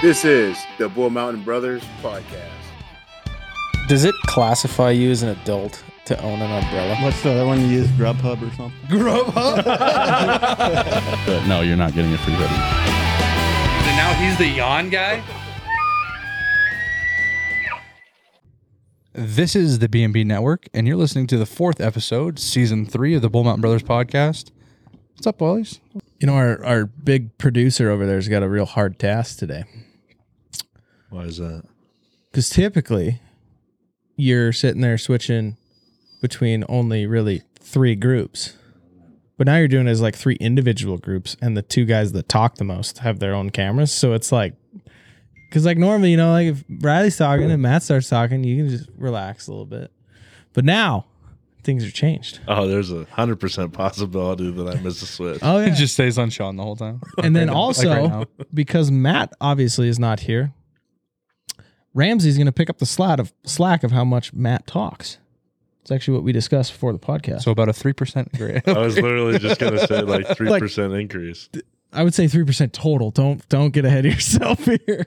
This is the Bull Mountain Brothers podcast. Does it classify you as an adult to own an umbrella? What's the other one you use? Grubhub or something? But no, you're not getting a free hoodie. And now he's the yawn guy. This is the B&B Network, and you're listening to the fourth episode, season three of the Bull Mountain Brothers podcast. What's up, boys? You know, our, our big producer over there's got a real hard task today. Why is that? Because typically, you're sitting there switching between only really three groups. But now you're doing it as like three individual groups, and the two guys that talk the most have their own cameras. So it's like, because like normally, you know, like if Riley's talking and Matt starts talking, you can just relax a little bit. But now things are changed. Oh, there's a hundred percent possibility that I miss a switch. Oh yeah, It just stays on Sean the whole time. and then Like also right because Matt obviously is not here, Ramsey's going to pick up the slack of slack of how much Matt talks. It's actually what we discussed before the podcast. So about a 3% grade. I was literally just gonna say like three percent increase. I would say three percent total. Don't don't get ahead of yourself here.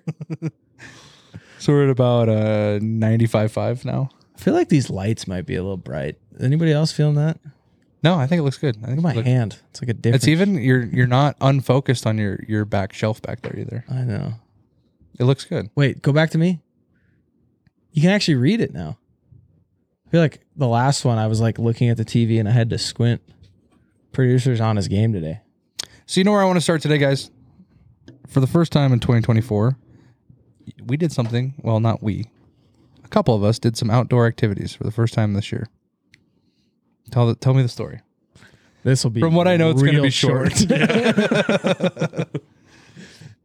so we're at about uh, 95.5 now. I feel like these lights might be a little bright. Anybody else feeling that? No, I think it looks good. I Look think at my it look- hand. It's like a different. It's even you're you're not unfocused on your your back shelf back there either. I know. It looks good. Wait, go back to me. You can actually read it now. I feel like the last one I was like looking at the TV and I had to squint. Producer's on his game today. So you know where I want to start today, guys? For the first time in 2024, we did something. Well, not we. A couple of us did some outdoor activities for the first time this year. Tell the, tell me the story. This will be From what I know, it's going to be short.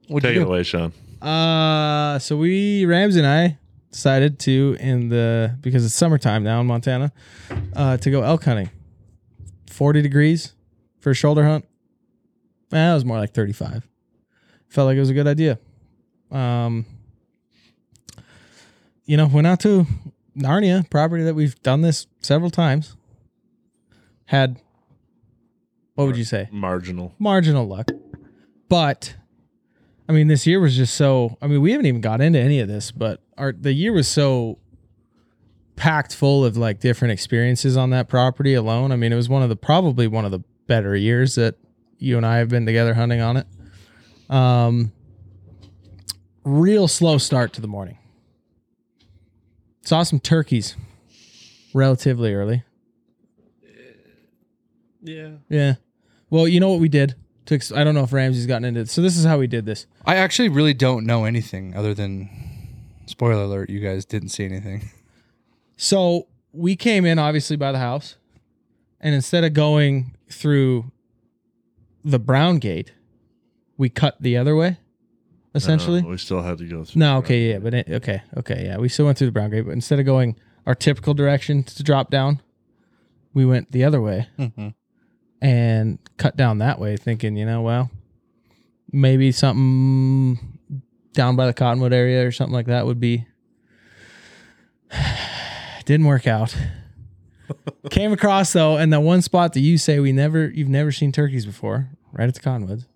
What'd Take you it away, Sean. Uh, so we Ramsey and I decided to in the because it's summertime now in Montana, uh, to go elk hunting. Forty degrees for a shoulder hunt. Eh, it was more like thirty-five. Felt like it was a good idea. Um, you know, went out to Narnia property that we've done this several times. Had what would you say? Marginal. marginal luck. But I mean, this year was just so. I mean, we haven't even got into any of this, but our the year was so packed full of like different experiences on that property alone. I mean, it was one of the probably one of the better years that you and I have been together hunting on it. Um, real slow start to the morning. Saw some turkeys relatively early. Yeah. Yeah. Well, you know what we did? To ex- I don't know if Ramsey's gotten into it. So this is how we did this. I actually really don't know anything other than spoiler alert. You guys didn't see anything. So we came in obviously by the house, and instead of going through the brown gate, we cut the other way. Essentially. No, we still had to go through. No, okay, yeah, but it, okay, okay, yeah. We still went through the brown gate, but instead of going our typical direction to drop down, we went the other way Mhm. And cut down that way, thinking, you know, well, maybe something down by the Cottonwood area or something like that would be. Didn't work out. Came across though, and the one spot that you say we never, you've never seen turkeys before, right at the Cottonwoods.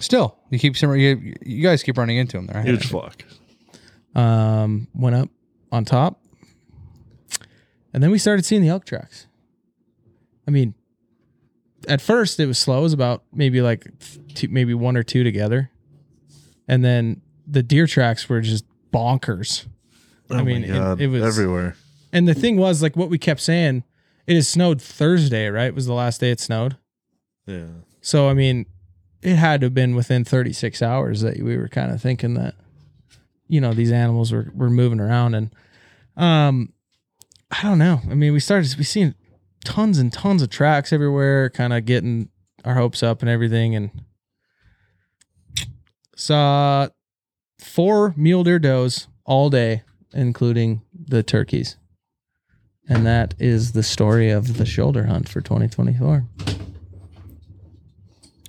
Still, you keep some. You, you guys keep running into them there. Huge flock. um, went up on top, and then we started seeing the elk tracks. I mean, at first it was slow. It was about maybe like two, maybe one or two together, and then the deer tracks were just bonkers. Oh I mean, it- it was- everywhere. And the thing was, like what we kept saying, it has snowed Thursday, right? Was the last day it snowed. Yeah. So I mean, it had to have been within 36 hours that we were kind of thinking that, you know, these animals were were moving around, and um, I don't know. I mean, we started we seen tons and tons of tracks everywhere, kind of getting our hopes up and everything, and saw four mule deer does all day, including the turkeys. And that is the story of the shoulder hunt for 2024.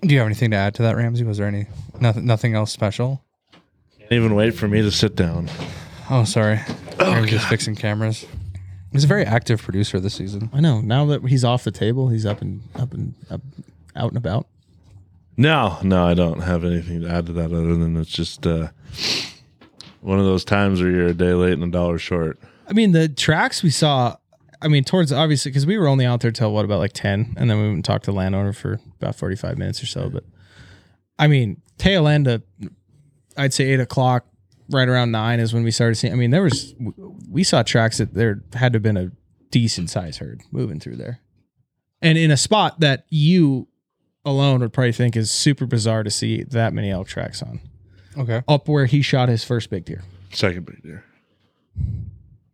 Do you have anything to add to that, Ramsey? Was there any nothing nothing else special? Can't even wait for me to sit down. Oh, sorry. Oh, I was just fixing cameras. He's a very active producer this season. I know. Now that he's off the table, he's up and up and up, out and about. No, no, I don't have anything to add to that other than it's just uh One of those times where you're a day late and a dollar short. I mean, the tracks we saw. I mean, towards obviously because we were only out there till what about like ten, and then we went and talked to the landowner for about forty five minutes or so. But I mean, tail end of I'd say eight o'clock, right around nine is when we started seeing. I mean, there was we saw tracks that there had to have been a decent size herd moving through there, and in a spot that you alone would probably think is super bizarre to see that many elk tracks on. Okay. Up where he shot his first big deer. Second big deer.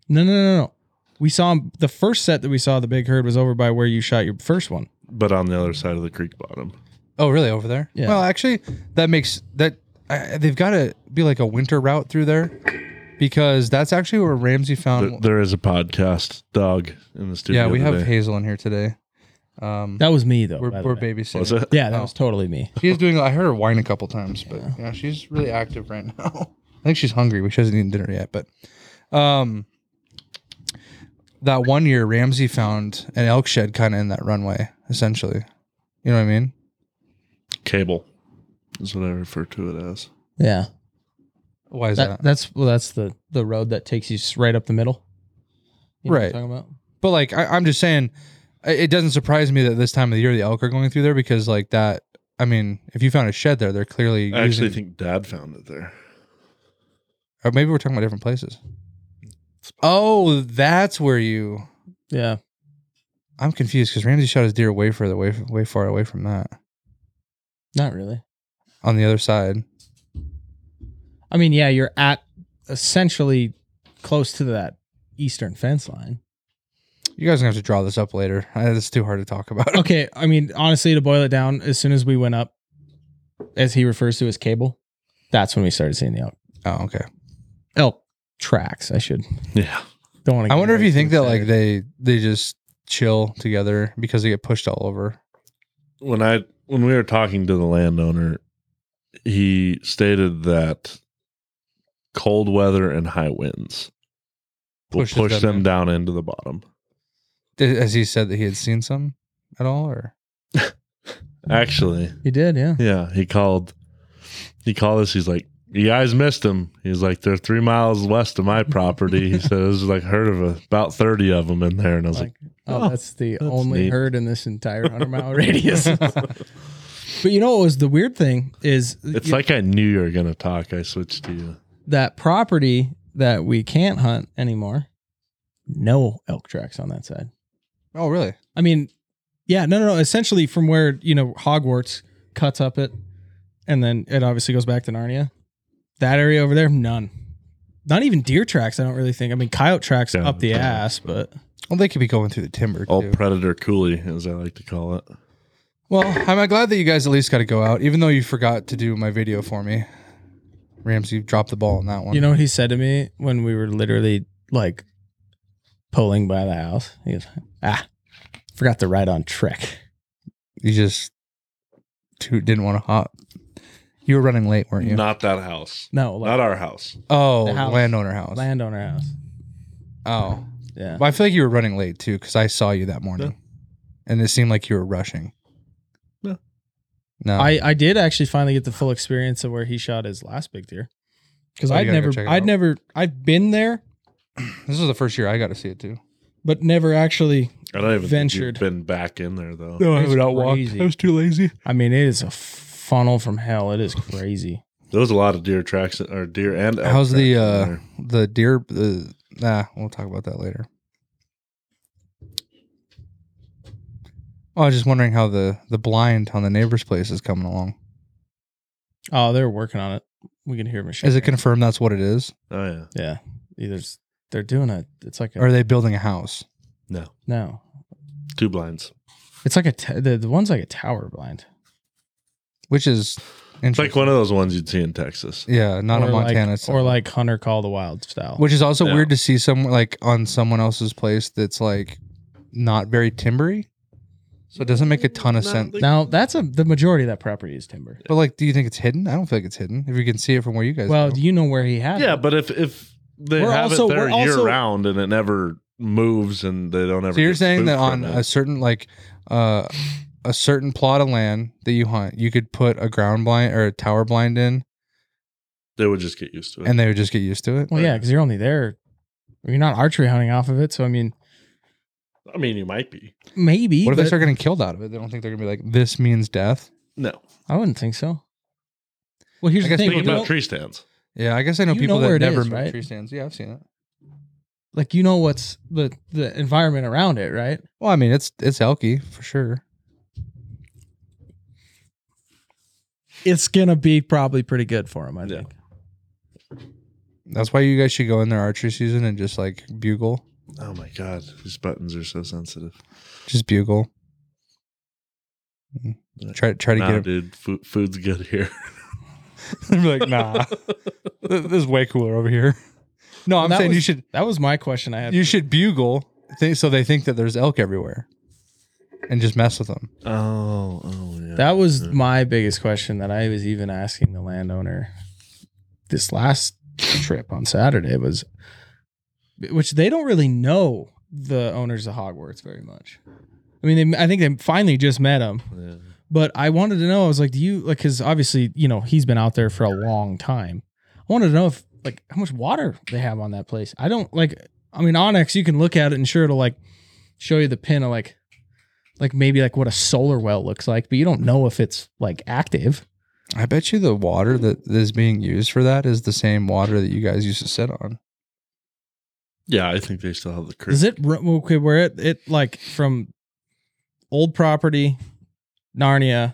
No, no, no, no. We saw him. The first set that we saw the big herd was over by where you shot your first one. But on the other side of the creek bottom. Oh, really? Over there? Yeah. Well, actually, that makes that I, they've got to be like a winter route through there because that's actually where Ramsey There, found. there is a podcast dog in the studio. Yeah, we have today. Hazel in here today. Um, That was me though. we're we're babysitting. Was it? Yeah, that Oh. was totally me. She's doing. I heard her whine a couple times, but yeah, she's really active right now. I think she's hungry. She hasn't eaten dinner yet, but um, that one year Ramsey found an elk shed kind of in that runway, essentially. You know what I mean? Cable is what I refer to it as. Yeah, Why is that, that? that's well, that's the the road that takes you right up the middle. You know what I'm Right. talking about? But like, I, I'm just saying, it doesn't surprise me that this time of the year the elk are going through there because like that. I mean, if you found a shed there, they're clearly. I actually think Dad found it there. or maybe we're talking about different places. Oh, that's where you. Yeah, I'm confused because Ramsey shot his deer way further away, way far away from that. not really. On the other side, I mean, yeah, you're at essentially close to that eastern fence line. you guys are gonna have to draw this up later. It's too hard to talk about. Okay, I mean, honestly, to boil it down, as soon as we went up, as he refers to as cable, that's when we started seeing the elk Oh, okay. elk tracks. I should Yeah. don't want to. I wonder if you think that like they they just chill together because they get pushed all over. When I when we were talking to the landowner, he stated that cold weather and high winds will Pushes push them down into the bottom. Did- Has he said that he had seen some at all, or Actually, he did, yeah. yeah, he called. He called us. He's like, "You guys missed them." He's like, "They're three miles west of my property." He says, "Like heard of a, about thirty of them in there," and I was like, Like, oh, oh, that's the that's only neat. herd in this entire hundred mile radius. But you know what was the weird thing is "It's you- like I knew you were gonna talk." I switched to you. that property that we can't hunt anymore. No elk tracks on that side. oh, really? I mean, yeah, no, no, no. Essentially, from where you know Hogwarts cuts up it, and then it obviously goes back to Narnia. That area over there, none. Not even deer tracks. I don't really think. I mean, coyote tracks Yeah, up the yeah. ass, but Well, they could be going through the timber All too. predator coulee, as I like to call it. Well, I'm glad that you guys at least got to go out, even though you forgot to do my video for me. Ramsey dropped the ball on that one. you know what he said to me when we were literally like pulling by the house. He goes, "Ah, forgot to ride on trick. you just too, didn't want to hop. You were running late, weren't you? Not that house. No, like Not our house. oh, The the house. landowner house. landowner house. oh, Yeah. Well, I feel like you were running late too because I saw you that morning, and it seemed like you were rushing. No. No, I, I did actually finally get the full experience of where he shot his last big deer. Because Oh, you I'd gotta go never, check it I'd out. never, I've been there, this was the first year I got to see it too. but never actually. I don't even Ventured. think you've been back in there though. No, I haven't outwalked. I was too lazy. I mean, it is a funnel from hell. It is crazy. There was a lot of deer tracks or deer and elk How's the tracks in uh there. the deer? The nah, we'll talk about that later. Oh, I was just wondering how the the blind on the neighbor's place is coming along. Oh, they're working on it. We can hear machine. Is it confirmed that's what it is, Oh yeah. Yeah. Either s- they're doing a. It's like a or are they building a house? No. no. Two blinds. It's like a t- the the one's like a tower blind. Which is It's like one of those ones you'd see in Texas. yeah, not or a Montana like, or like Hunter Call the Wild style. Which is also Yeah. weird to see some like on someone else's place that's like not very timbery. So it doesn't make a ton of Not sense. like- now that's a the majority of that property is timber. But like, do you think it's hidden? I don't feel like it's hidden. If you can see it from where you guys. Well, go. you know where he had Yeah, it. but if if they We're have also- it there we're year also- round and it never moves and they don't ever. so you're get saying spooked that on from a certain like uh a certain plot of land that you hunt, you could put a ground blind or a tower blind in. They would just get used to it. and they would just get used to it. Well, yeah, because you're only there. You're not archery hunting off of it, so I mean, I mean, you might be. maybe. What if they but start getting killed out of it? They don't think they're gonna be like, "This means death." No. I wouldn't think so. Well, here's I the guess thing. Think you about know- tree stands. Yeah, I guess I know You people know where that it never is, move right? tree stands. Yeah, I've seen it. like you know what's the the environment around it, right? Well, I mean, it's it's elky for sure. It's gonna be probably pretty good for him. I Yeah. think. That's why you guys should go in their archery season and just like bugle, Oh my god, these buttons are so sensitive. just bugle. Mm. Try try to Nah, get it. dude, food, food's good here. I'm like, nah, this is way cooler over here. No, I'm That saying was- you should That was my question. I had. you should bugle, think, so they think that there's elk everywhere, and just mess with them. oh, oh yeah. That was my biggest question that I was even asking the landowner this last trip on Saturday was, which they don't really know the owners of Hogwarts very much. I mean, they, I think they finally just met him, yeah. but I wanted to know. I was like, do you like? Because obviously, you know, he's been out there for a long time. I wanted to know if like how much water they have on that place. I don't like. I mean, onX, you can look at it and sure it'll like show you the pin of like, like maybe like what a solar well looks like, but you don't know if it's like active. I bet you the water that is being used for that is the same water that you guys used to sit on. Yeah, I think they still have the creek. Is it okay? Where it it like from old property, Narnia,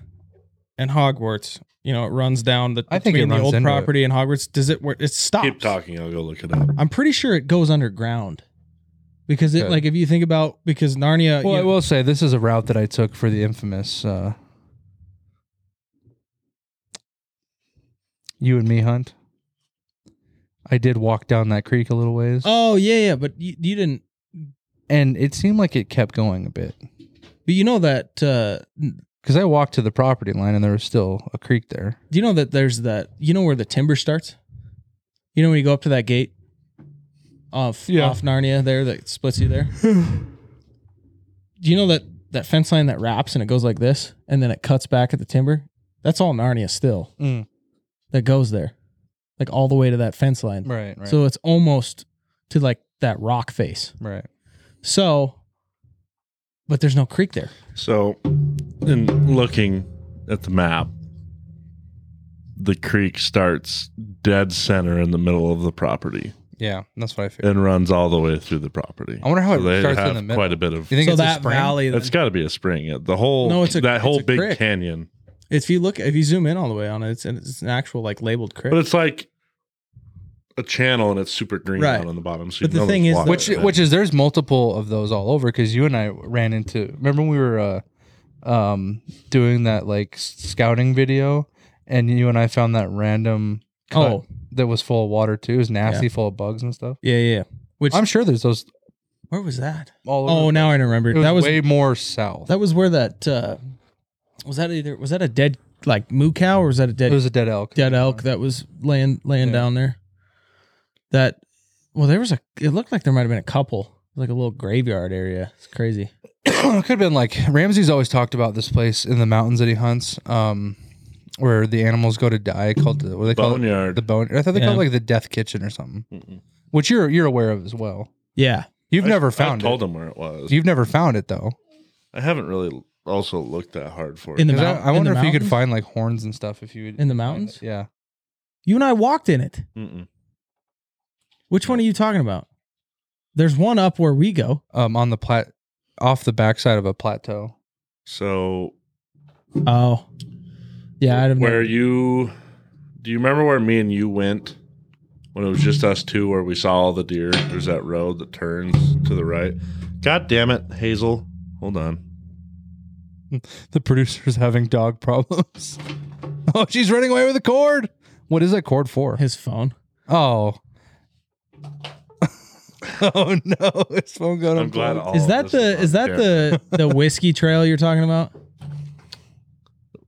and Hogwarts. You know, it runs down the I think it between the runs old into it. property and Hogwarts. Does it where it stops? Keep talking. I'll go look it up. I'm pretty sure it goes underground because it Okay. like if you think about because Narnia. Well, you I know- will say this is a route that I took for the infamous uh, you and me hunt. I did walk down that creek a little ways, oh yeah, yeah, but you, you didn't. and it seemed like it kept going a bit But you know that. Uh, because I walked to the property line and there was still a creek there. do you know that there's that? You know where the timber starts. You know when you go up to that gate off Yeah. off Narnia there that splits you there. do you know that that fence line that wraps and it goes like this and then it cuts back at the timber? That's all Narnia still. Mm. That goes there, like all the way to that fence line. Right, right, So it's almost to like that rock face. right. So, but there's no creek there. So, in looking at the map, the creek starts dead center in the middle of the property Yeah, that's what I figured. and runs all the way through the property. I wonder how So it they starts have in the middle. quite a bit of. You think so it's a that spring? valley, It's got to be a spring. The whole No, it's a- that whole a big creek. canyon, if you look, if you zoom in all the way on it, it's, it's an actual like labeled creek. but it's like a channel and it's super green Right. down on the bottom. So you But the know thing is that- which there. which is there's multiple of those all over because you and I ran into remember when we were uh um doing that like s- scouting video and you and I found that random cut Oh. that was full of water too it was nasty full of bugs and stuff yeah, yeah. Which I'm sure there's those where was that? all over Oh, now place. I remember. it was that was way more south that was where that uh was that either was that a dead like moo cow or was that a dead it was a dead elk dead elk that was laying laying Yeah. down there? That well, there was a. It looked like there might have been a couple, like a little graveyard area. It's crazy. it could have been like Ramsey's always talked about this place in the mountains that he hunts um where the animals go to die called the what do they call it boneyard. the bone I thought they Yeah. called it like the death kitchen or something Mm-mm. which you're you're aware of as well Yeah, You've I- never I found told it. him where it was. You've never found it though. I haven't really also looked that hard for it. In the 'Cause mount- I, I in wonder the if you could mountains? find like horns and stuff if you would In the mountains? Yeah. you and I walked in it. Mm-mm. Which one are you talking about? There's one up where we go. Um, on the plat, off the backside of a plateau. So Oh, yeah. I'd have where never, you do you remember where me and you went when it was just us two where we saw all the deer there's that road that turns to the right god damn it hazel hold on The producer's having dog problems. oh, she's running away with a cord. What is that cord for? his phone. Oh. oh no, his phone got i'm glad unplugged. all is of that this the is that the the whiskey trail you're talking about?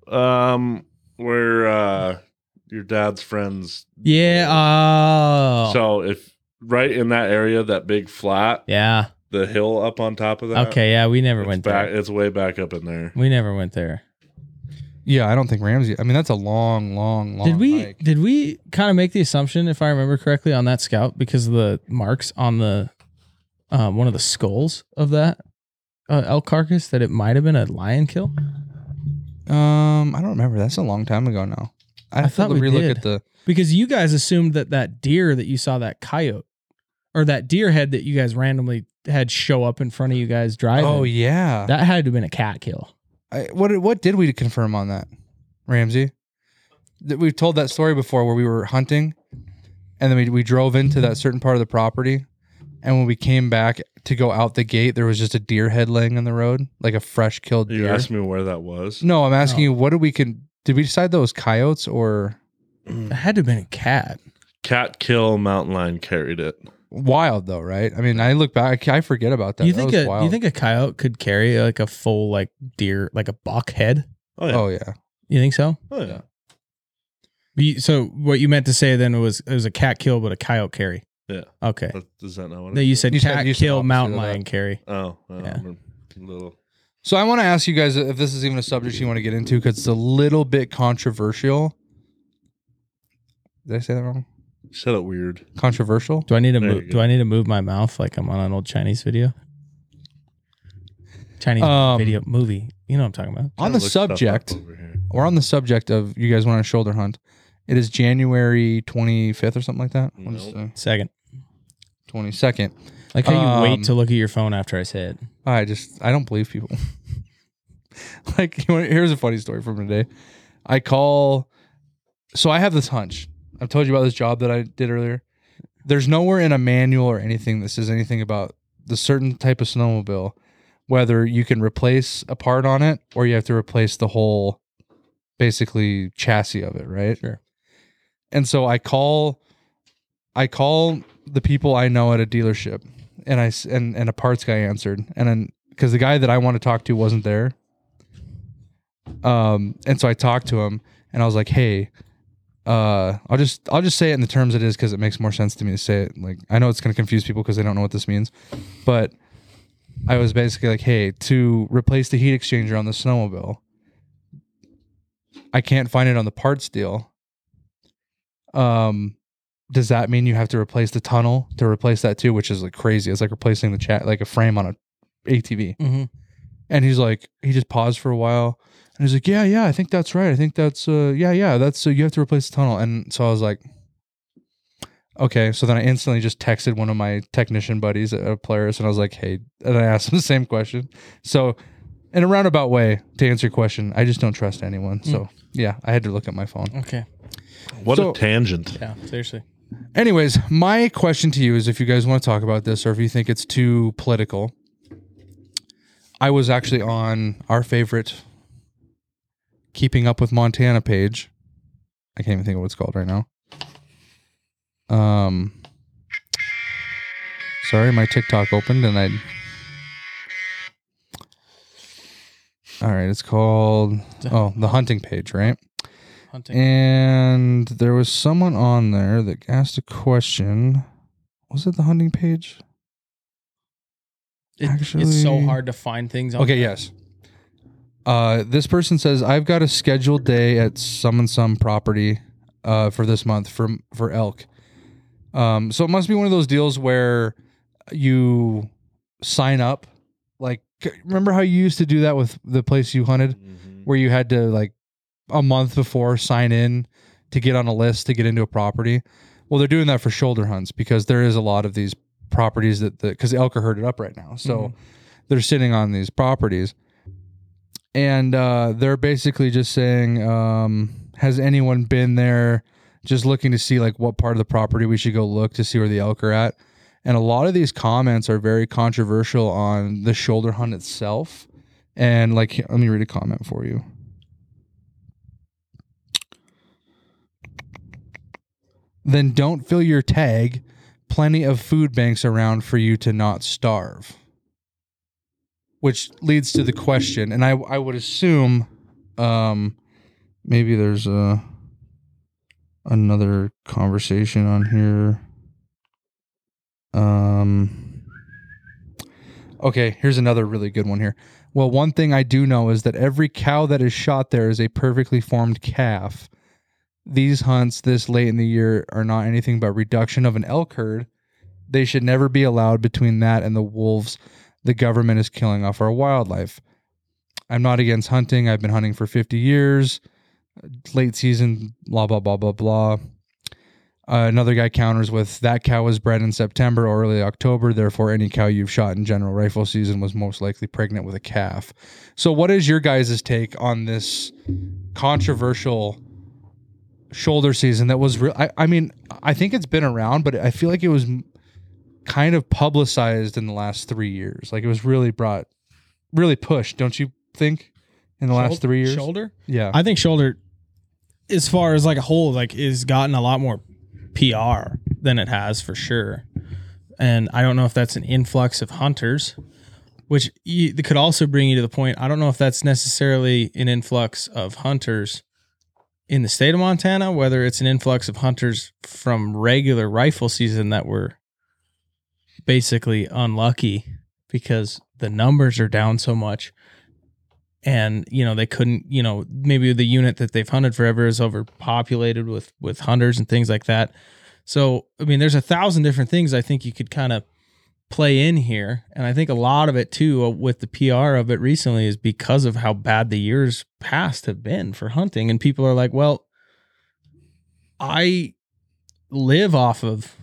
um where uh your dad's friends Yeah. Oh. so if right in that area that big flat yeah. The hill up on top of that Okay. Yeah. We never it's went back there. it's way back up in there We never went there. Yeah, I don't think Ramsey. I mean, that's a long, long, long. Did we hike. did we kind of make the assumption, if I remember correctly, on that scout because of the marks on the um, one of the skulls of that uh, elk carcass that it might have been a lion kill? Um, I don't remember. That's a long time ago now. I, I have thought to we relook did. at the. Because you guys assumed that that deer that you saw that coyote or that deer head that you guys randomly had show up in front of you guys driving. Oh yeah. that had to have been a cat kill. I, what what did we confirm on that, Ramsey? That we've told that story before where we were hunting, and then we we drove into that certain part of the property, and when we came back to go out the gate, there was just a deer head laying on the road, like a fresh killed You deer. asked me where that was. no, I'm asking No. you, what did we can? Did we decide those coyotes or It had to have been a cat. Cat kill mountain lion carried it. Wild though? Right? I mean, I look back, I forget about that. Do you That think was a wild. you think a coyote could carry like a full like deer like a buck head? Oh yeah. Oh yeah. You think so? Oh, yeah. You- So what you meant to say then was it was a cat kill but a coyote carry. Yeah. Okay. That- Is that not what No, you said You said- cat you kill opposite mountain lion carry. Oh, well, Yeah. I'm a little. So I want to ask you guys if this is even a subject you want to get into because it's a little bit controversial. Did I say that wrong? You said it weird. Controversial. Do I need to There move? you Do. I need to move my mouth like I'm on an old Chinese video? Chinese Um, video movie. You know what I'm talking about. On the look stuff up subject, over here. or on the subject of you guys want to shoulder hunt. It is January 25th or something like that. What is Nope. the Second. 22nd. Like how you Um, wait to look at your phone after I say it. I just I don't believe people. like you want, here's a funny story from today. I call so I have this hunch. I've told you about this job that I did earlier. There's nowhere in a manual or anything that says anything about the certain type of snowmobile, whether you can replace a part on it or you have to replace the whole basically chassis of it, right? Sure. And so I call I call the people I know at a dealership and I and and a parts guy answered and then because the guy that I want to talk to wasn't there. Um, and so I talked to him and I was like, "Hey, uh, I'll just I'll just say it in the terms it is because it makes more sense to me to say it. Like I know it's going to confuse people because they don't know what this means, but I was basically like, "Hey, to replace the heat exchanger on the snowmobile, I can't find it on the parts deal. Um, does that mean you have to replace the tunnel to replace that too? Which is like crazy. It's like replacing the chat like a frame on a ATV. Mm-hmm. And he's like, he just paused for a while, and he's like, yeah, yeah, I think that's right. I think that's uh, yeah, yeah, that's uh, you have to replace the tunnel. And so I was like, okay. So then I instantly just texted one of my technician buddies at Polaris, and I was like, hey, and I asked him the same question. So in a roundabout way to answer your question, I just don't trust anyone. So yeah, I had to look at my phone. Okay. What So- a tangent. Yeah. Seriously. Anyways, my question to you is if you guys want to talk about this or if you think it's too political. I was actually on our favorite Keeping Up with Montana page. I can't even think of what it's called right now. Um Sorry, my TikTok opened and I All right, it's called oh, the hunting page, right? Hunting. And there was someone on there that asked a question. Was it the hunting page? It- it's so hard to find things. On Okay, yes. Uh, this person says I've got a scheduled day at some and some property uh, for this month for for elk. Um, so it must be one of those deals where you sign up. Like, remember how you used to do that with the place you hunted? Mhm. where you had to like a month before sign in to get on a list to get into a property. Well, they're doing that for shoulder hunts because there is a lot of these properties that the because the elk are herded up right now, so Mhm. they're sitting on these properties, and uh, they're basically just saying, um, "Has anyone been there?" Just looking to see like what part of the property we should go look to see where the elk are at. And a lot of these comments are very controversial on the shoulder hunt itself. And like, let me read a comment for you. Then don't fill your tag. Plenty of food banks around for you to not starve. Which leads to the question, and I I would assume, um, maybe there's a another conversation on here. Um. Okay, here's another really good one here. Well, one thing I do know is that every cow that is shot there is a perfectly formed calf. These hunts this late in the year are not anything but reduction of an elk herd. They should never be allowed between that and the wolves the government is killing off our wildlife. I'm not against hunting. I've been hunting for 50 years. Late season, blah, blah, blah, blah, blah. Uh, another guy counters with that cow was bred in September or early October. Therefore, any cow you've shot in general rifle season was most likely pregnant with a calf. So, what is your guys' take on this controversial shoulder season that was real? I, I mean, I think it's been around, but I feel like it was kind of publicized in the last three years. Like it was really brought, really pushed, don't you think, in the last three years? Shoulder. Yeah. I think shoulder, as far as like a whole, like is gotten a lot more PR than it has for sure. And I don't know if that's an influx of hunters, which you, that could also bring you to the point. I don't know if that's necessarily an influx of hunters in the state of Montana, whether it's an influx of hunters from regular rifle season that were basically unlucky because the numbers are down so much. And you know they couldn't you know maybe the unit that they've hunted forever is overpopulated with with hunters and things like that. So i mean there's a thousand different things i think you could kind of play in here. And i think a lot of it too uh, with the pr of it recently is because of how bad the years past have been for hunting. And people are like well i live off of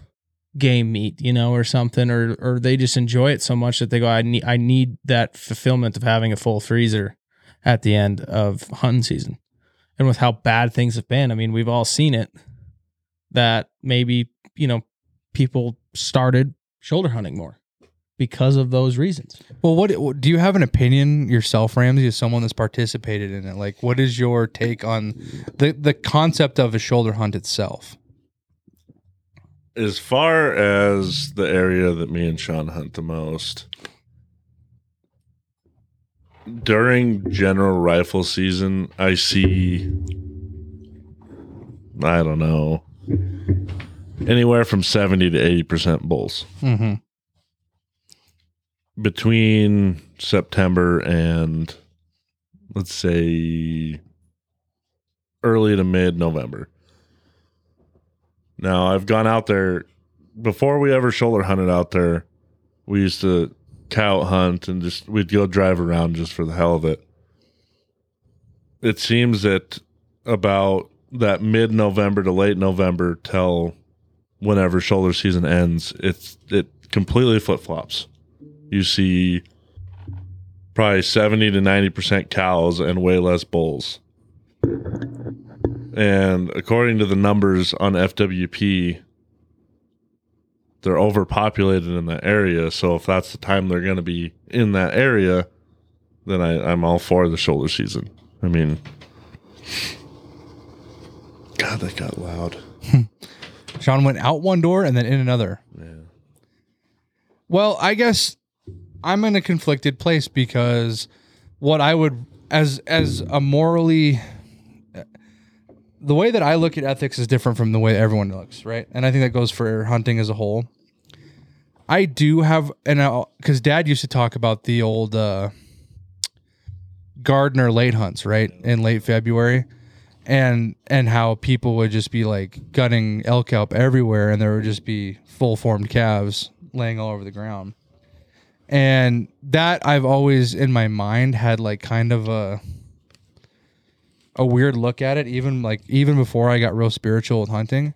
game meat, you know, or something, or or they just enjoy it so much that they go, I need I need that fulfillment of having a full freezer at the end of hunting season. And with how bad things have been, I mean, we've all seen it that maybe, you know, people started shoulder hunting more because of those reasons. Well, what do you have an opinion yourself, Ramsey, as someone that's participated in it? Like, what is your take on the the concept of a shoulder hunt itself? As far as the area that me and Sean hunt the most, during general rifle season, I see, I don't know, anywhere from 70 to 80% bulls. Mm-hmm. Between September and let's say early to mid November. Now, I've gone out there before we ever shoulder hunted out there. We used to cow hunt and just we'd go drive around just for the hell of it. It seems that about that mid November to late November till whenever shoulder season ends, it's it completely flip flops. You see probably 70 to 90% cows and way less bulls. And according to the numbers on FWP, they're overpopulated in that area. So if that's the time they're going to be in that area, then I, I'm all for the shoulder season. I mean, God, that got loud. Sean went out one door and then in another. Yeah. Well, I guess I'm in a conflicted place because what I would as as a morally the way that I look at ethics is different from the way everyone looks, right? And I think that goes for hunting as a whole. I do have and because Dad used to talk about the old uh, Gardiner late hunts, right, in late February, and and how people would just be like gutting elk up everywhere, and there would just be full formed calves laying all over the ground. And that I've always in my mind had like kind of a a weird look at it, even like even before I got real spiritual with hunting.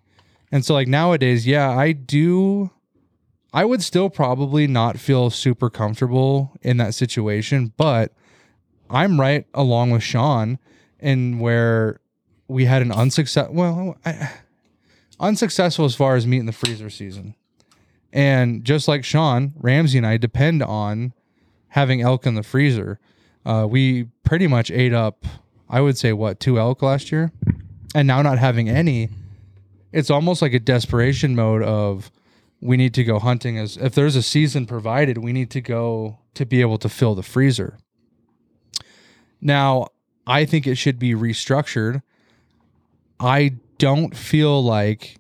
And so like nowadays, yeah, I do I would still probably not feel super comfortable in that situation, but I'm right along with Sean in where we had an unsuccessful well, I, unsuccessful as far as meat in the freezer season. And just like Sean, Ramsey and I depend on having elk in the freezer. Uh, we pretty much ate up, I would say, what, two elk last year? And now not having any, it's almost like a desperation mode of we need to go hunting. As if there's a season provided, we need to go to be able to fill the freezer. Now, I think it should be restructured. I don't feel like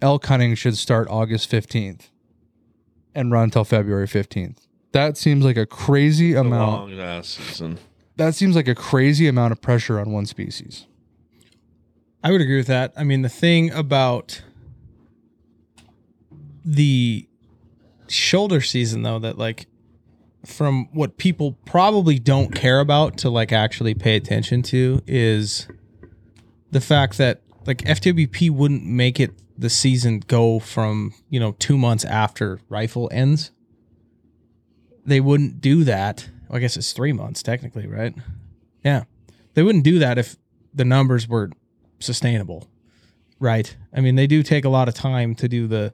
elk hunting should start August 15th and run until February 15th. that seems like a crazy A amount. long ass season. That seems like a crazy amount of pressure on one species. I would agree with that. I mean, the thing about the shoulder season, though, that like from what people probably don't care about to like actually pay attention to is the fact that like FWP wouldn't make it the season go from, you know, two months after rifle ends. They wouldn't do that. Well, I guess it's three months technically, right? Yeah. They wouldn't do that if the numbers were sustainable, right? I mean, they do take a lot of time to do the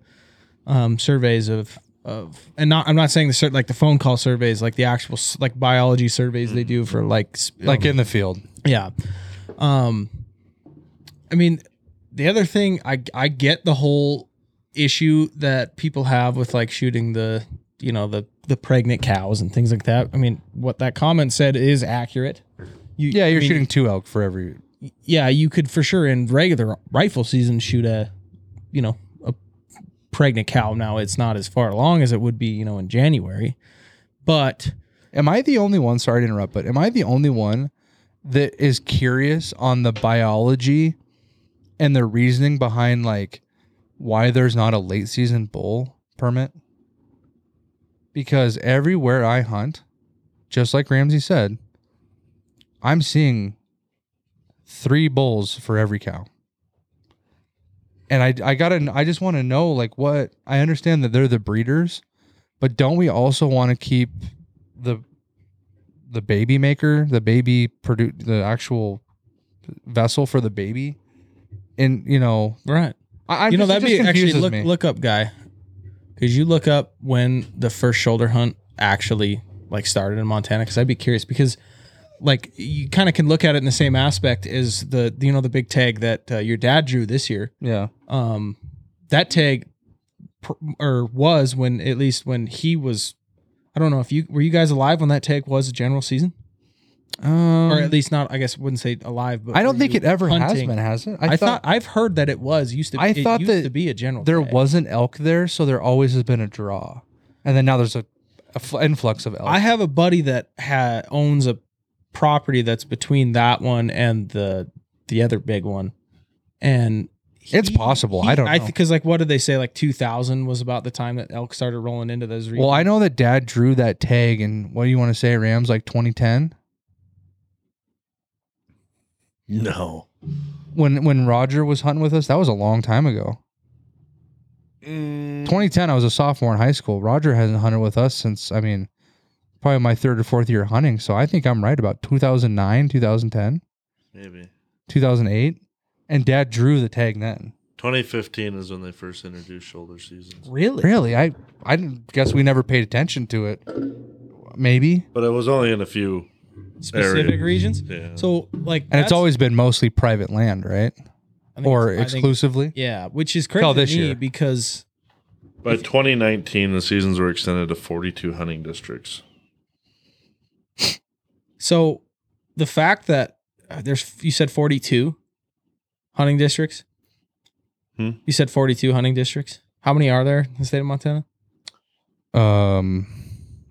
um, surveys of of, and not. I'm not saying the like the phone call surveys, like the actual like biology surveys they do for like Like in the field. yeah. Um I mean, the other thing I I get the whole issue that people have with like shooting the you know the the pregnant cows and things like that. I mean, what that comment said is accurate. You, Yeah, you're I mean, shooting two elk for every. Yeah, you could for sure in regular rifle season shoot a you know a pregnant cow. Now it's not as far along as it would be you know in January, but Am I the only one? Sorry to interrupt, but am I the only one that is curious on the biology and the reasoning behind like why there's not a late season bull permit? Because everywhere I hunt, just like Ramsey said, I'm seeing three bulls for every cow. And I I gotta I just want to know like what I understand that they're the breeders, but don't we also want to keep the the baby maker, the baby produce the actual vessel for the baby, and you know, right. I, I'm you know just- that'd be actually look me. look up guy because you look up when the first shoulder hunt actually like started in Montana? Because I'd be curious because like you kind of can look at it in the same aspect as the you know the big tag that uh, your dad drew this year. Yeah, um that tag pr- or was when at least when he was I don't know if you were you guys alive when that tag was a general season um, or at least not I guess wouldn't say alive but I don't think it ever has been, has it? I, thought, I've heard that it was used to. I it thought used that to be a general. there tag. wasn't elk there, so there always has been a draw, and then now there's a, a fl- influx of elk. I have a buddy that ha- owns a property that's between that one and the the other big one, and It's possible. I don't I know. because like what did they say? Like two thousand was about the time that elk started rolling into those. Regions. well, I know that Dad drew that tag, and what do you want to say, Rams? Like 2010, No. when when Roger was hunting with us. That was a long time ago. Mm. 2010, I was a sophomore in high school. Roger hasn't hunted with us since, I mean, probably my third or fourth year hunting. So I think I'm right about 2009, 2010, Maybe. 2008. And dad drew the tag then. 2015 is when they first introduced shoulder seasons. really. Really? I, I didn't- guess we never paid attention to it. Maybe. But it was only in a few. Specific Area. regions. Yeah. So like, And it's always been mostly private land, right? Or it's- I think- exclusively? yeah, which is crazy this to me year. because By 2019, the seasons were extended to 42 hunting districts. so the fact that uh, there's you said forty two hunting districts. Hmm? You said forty two hunting districts. How many are there in the state of Montana? Um,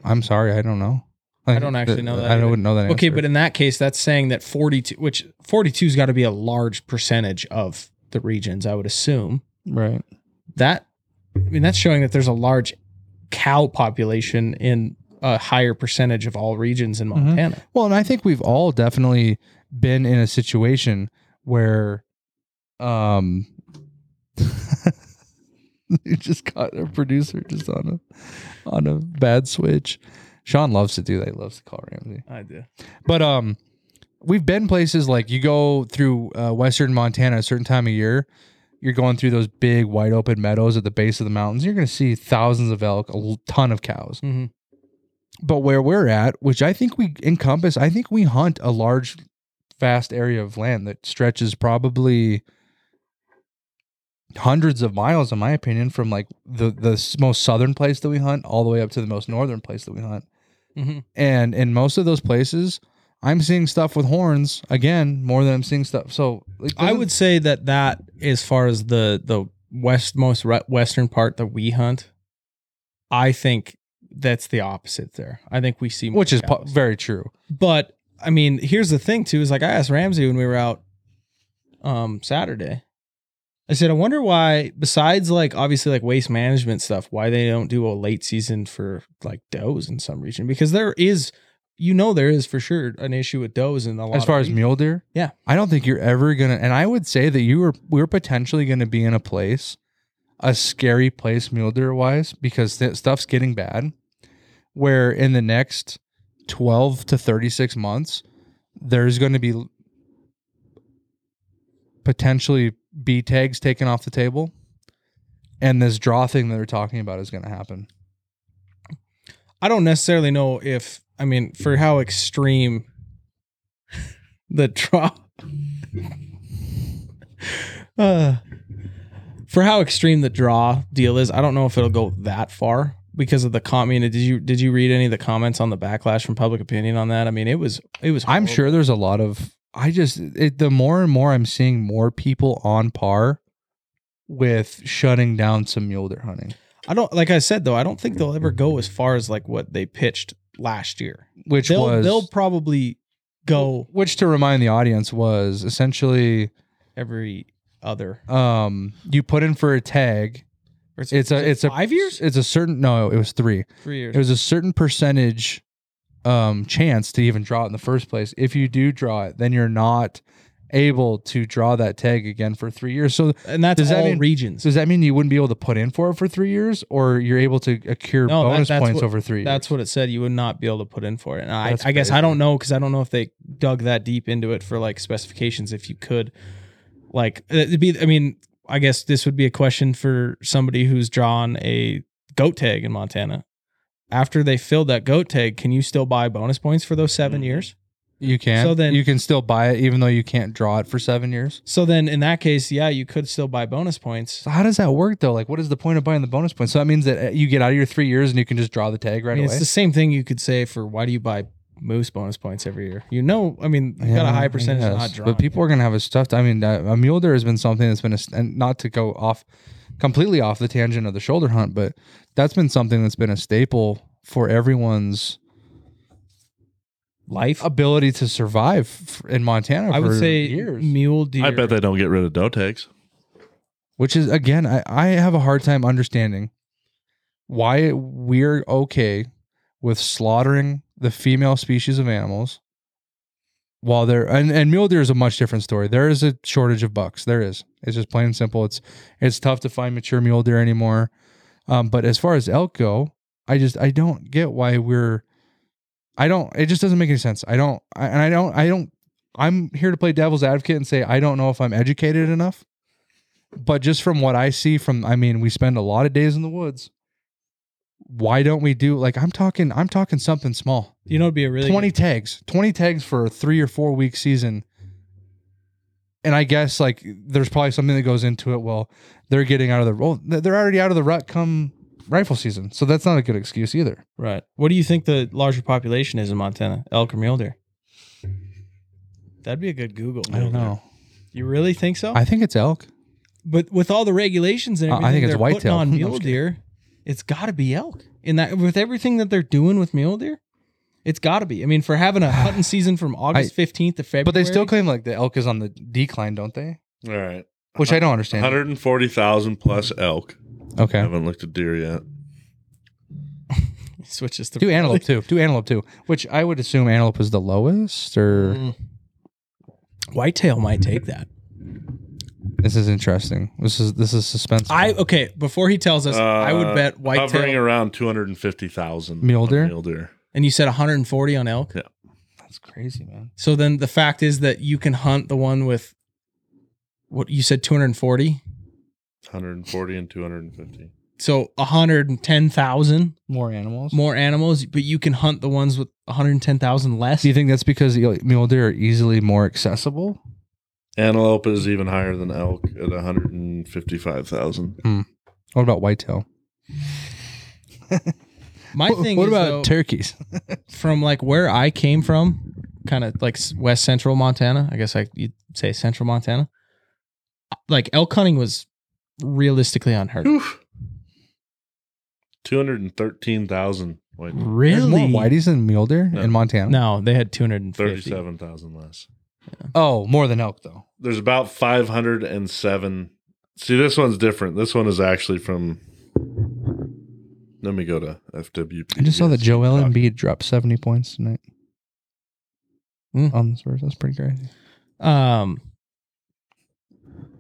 I'm sorry. I don't know. I don't actually know that I either. wouldn't know that. Okay, answer. but in that case, that's saying that 42, which 42's got to be a large percentage of the regions, I would assume. right. That, I mean, that's showing that there's a large cow population in a higher percentage of all regions in Mm-hmm. Montana. Well, and I think we've all definitely been in a situation where, um, you just got a producer just on a on a bad switch. Sean loves to do that. He loves to call Ramsey. I do. But um, we've been places like you go through uh, western Montana a certain time of year. You're going through those big wide open meadows at the base of the mountains. You're going to see thousands of elk, a ton of cows. hmm But where we're at, which I think we encompass, I think we hunt a large, vast area of land that stretches probably hundreds of miles, in my opinion, from like the the most southern place that we hunt all the way up to the most northern place that we hunt. Hmm And in most of those places, I'm seeing stuff with horns again more than I'm seeing stuff. So like, I would say that that, as far as the the west most re- western part that we hunt, I think that's the opposite there. I think we see more which is po- very true. But I mean, here's the thing too: is like I asked Ramsey when we were out um Saturday. I said, I wonder why, besides like obviously like waste management stuff, why they don't do a late season for like does in some region because there is, you know, there is for sure an issue with does in a lot. As far as regions. mule deer, Yeah. I don't think you're ever gonna. And I would say that you were we're potentially gonna be in a place, a scary place mule deer wise, because th- stuff's getting bad. Where in the next twelve to thirty six months, there's going to be potentially B tags taken off the table, and this draw thing that they're talking about is going to happen. I don't necessarily know if I mean for how extreme the draw uh, for how extreme the draw deal is, I don't know if it'll go that far because of the comment. Did you did you read any of the comments on the backlash from public opinion on that? I mean, it was it was. I'm sure there's a lot of. I just it, the more and more I'm seeing more people on par with shutting down some mule deer hunting, I don't like I said though. I don't think they'll ever go as far as like what they pitched last year. which They'll was they'll probably go which to remind the audience was essentially every other. um you put in for a tag. Or It's a it's a five years, It's a certain no, it was three. three years. It was a certain percentage um chance to even draw it in the first place. If you do draw it, then you're not able to draw that tag again for three years. So and that's does that all mean- regions. Does that mean you wouldn't be able to put in for it for three years, or you're able to accrue No, bonus that's points what- over three? That's years? what it said. You would not be able to put in for it. And I, I guess I don't know because I don't know if they dug that deep into it for like specifications. If you could, like, uh, it'd be. I mean, I guess this would be a question for somebody who's drawn a goat tag in Montana. After they filled that goat tag, can you still buy bonus points for those 7 Mhm. years? you can. So then- you can still buy it even though you can't draw it for seven years. So then, in that case, yeah, you could still buy bonus points. So how does that work though? Like, what is the point of buying the bonus points? So that means that uh, you get out of your three years and you can just draw the tag right I mean, away. it's the same thing you could say for why do you buy moose bonus points every year? You know, I mean, you got a high percentage of not drawing. But people are gonna have a stuffed. I mean, uh, a mule deer has been something that's been a, and not to go off completely off the tangent of the shoulder hunt, but that's been something that's been a staple for everyone's life. ability to survive in Montana. I would say years. mule deer. I bet they don't get rid of doe tags. which is again I, I have a hard time understanding why we're okay with slaughtering the female species of animals while there and, and mule deer is a much different story. There is a shortage of bucks. There is. It's just plain and simple. It's it's tough to find mature mule deer anymore. Um, but as far as elk go i just i don't get why we're i don't it just doesn't make any sense. I don't I, and i don't i don't i'm here to play devil's advocate and say i don't know if i'm educated enough. But just from what I see from I mean, we spend a lot of days in the woods. Why don't we do like I'm talking I'm talking something small. You know, it'd be a really 20 tags. 20 tags for a 3 or 4 week season. And I guess like there's probably something that goes into it. Well, they're getting out of the well, they're already out of the rut come rifle season. So that's not a good excuse either. right. What do you think the larger population is in Montana? Elk or mule deer? That'd be a good Google. I don't know. You really think so? I think it's elk. but with all the regulations and Uh, I think it's they're putting on mule deer, it's got to be elk. In that, with everything that they're doing with mule deer, it's got to be. I mean, for having a hunting season from August fifteenth to February, But they still claim like the elk is on the decline, don't they? All right. Which I don't understand. 140,000 plus elk. Okay. I Okay. haven't looked at deer yet. switches to Do antelope too. Do antelope too. Which I would assume antelope is the lowest, or Mm. Whitetail might take that. This is interesting. This is this is suspense. I okay. Before he tells us, I would Uh, bet Hovering whitetail. around 250,000. Mule on deer? Mule deer. And you said 140 on elk. Yeah. That's crazy, man. So then the fact is that you can hunt the one with what you said 240. 140 and 250. So 110,000 More animals. more animals, but you can hunt the ones with 110,000 less. Do you think that's because the mule deer are easily more accessible? Antelope is even higher than elk at 155,000. Hmm. What about whitetail? My What- thing what is about though, turkeys? from like where I came from, kind of like s- west central Montana. I guess I you'd say central Montana. Uh, like elk hunting was realistically unheard. of. Two hundred and thirteen thousand. Wait, There's more Really? whiteys than mule deer No. in Montana. No, they had 250. thirty-seven thousand less. Oh, more than elk though. There's about five hundred and seven. See, this one's different. This one is actually from. Let me go to FWP. I just saw that Yes, Joel Embiid dropped 70 points tonight Hmm. on the Spurs. That's pretty crazy. Um,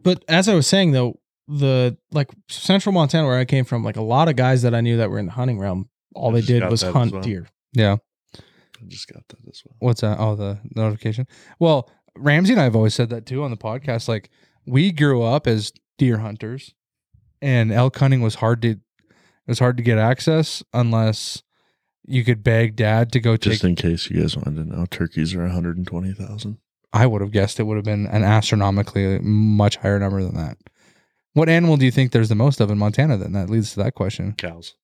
but as I was saying though, the like central Montana where I came from, like a lot of guys that I knew that were in the hunting realm, all I they did was hunt well. deer. Yeah. I just got that as well. What's that? Oh, the notification. Well, Ramsey and I have always said that too on the podcast. Like we grew up as deer hunters, and elk hunting was hard to it was hard to get access unless you could beg dad to go take. Just in case you guys wanted to know, turkeys are one hundred and twenty thousand. I would have guessed it would have been an astronomically much higher number than that. What animal do you think there's the most of in Montana? Then that leads to that question. Cows,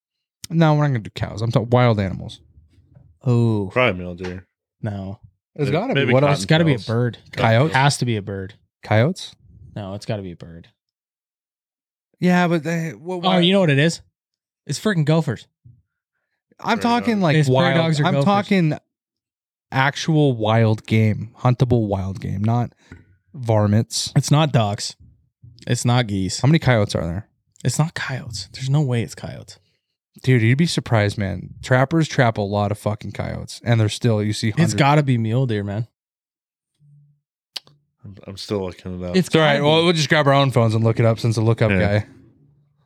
No, we're not going to do cows. I'm talking wild animals. Oh probably mule deer. no, There's Maybe- got to be what else? it's got to be a bird. Coyotes? Has to be a bird. Coyotes? No, it's got to be a bird. Yeah, but they, well, Oh, you know what it is? It's freaking gophers. I'm Prairie talking dogs. like It's wild. dogs or I'm gophers? talking actual wild game, huntable wild game, not varmints. It's not ducks. It's not geese. How many coyotes are there? It's not coyotes. There's no way it's coyotes. Dude, you'd be surprised, man. Trappers trap a lot of fucking coyotes, and they're still you see. It's got to be mule deer, man. I'm, I'm still looking it up. It's It's all right. gotta Well, we'll just grab our own phones and look it up since the lookup Yeah. guy.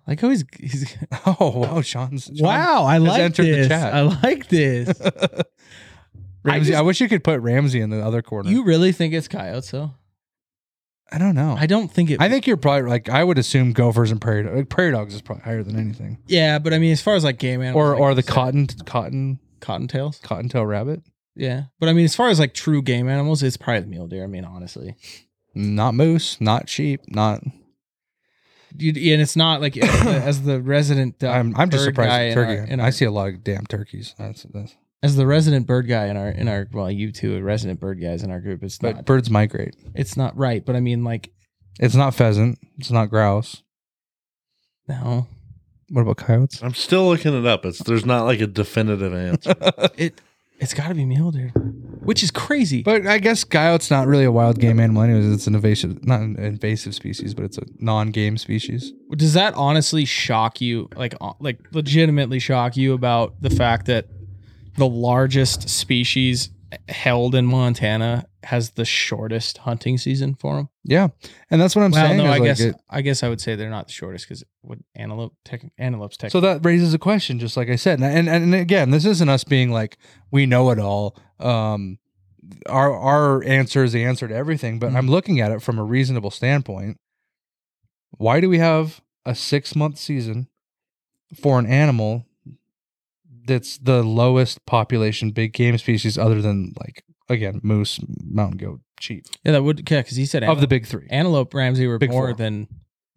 like how he's, he's Oh wow, Sean's Sean wow. I has like entered the this. chat. I like this. Ramsey, I, just- wish you could put Ramsey in the other corner. you really think it's coyotes though? I don't know. I don't think it. I think you're probably like I would assume gophers and prairie like, prairie dogs is probably higher than anything, yeah, but I mean, as far as like game animals, or like or the said, cotton cotton cottontails. cottontail rabbit. Yeah, but I mean, as far as like true game animals, it's probably the mule deer. I mean, honestly, Not moose, not sheep, not. you, and it's not like as the, as the resident. Uh, I'm I'm just surprised turkey. our- in I our- see a lot of damn turkeys. That's, that's as the resident bird guy in our in our well, you two are resident bird guys in our group. It's but not. birds migrate. It's not right, but I mean, like, It's not pheasant. It's not grouse. no, What about coyotes? I'm still looking it up. It's there's not like a definitive answer. it it's got to be mule deer, which is crazy. But I guess coyote's not really a wild game animal, anyways. It's an invasive, not an invasive species, but it's a non-game species. Does that honestly shock you? Like, uh, like legitimately shock you about the fact that the largest species held in Montana has the shortest hunting season for them? Yeah, and that's what I'm well, saying. no, I like guess it- I guess I would say they're not the shortest because would antelope tech, antelopes tech. so that raises a question, just like I said, and, and and again, this isn't us being like we know it all. Um, our our answer is the answer to everything, but I'm looking at it from a reasonable standpoint. Why do we have a six month season for an animal that's the lowest population big game species, other than like again moose, mountain goat, sheep yeah, that would yeah, because he said of the big three. antelope Ramsey were Big more four. than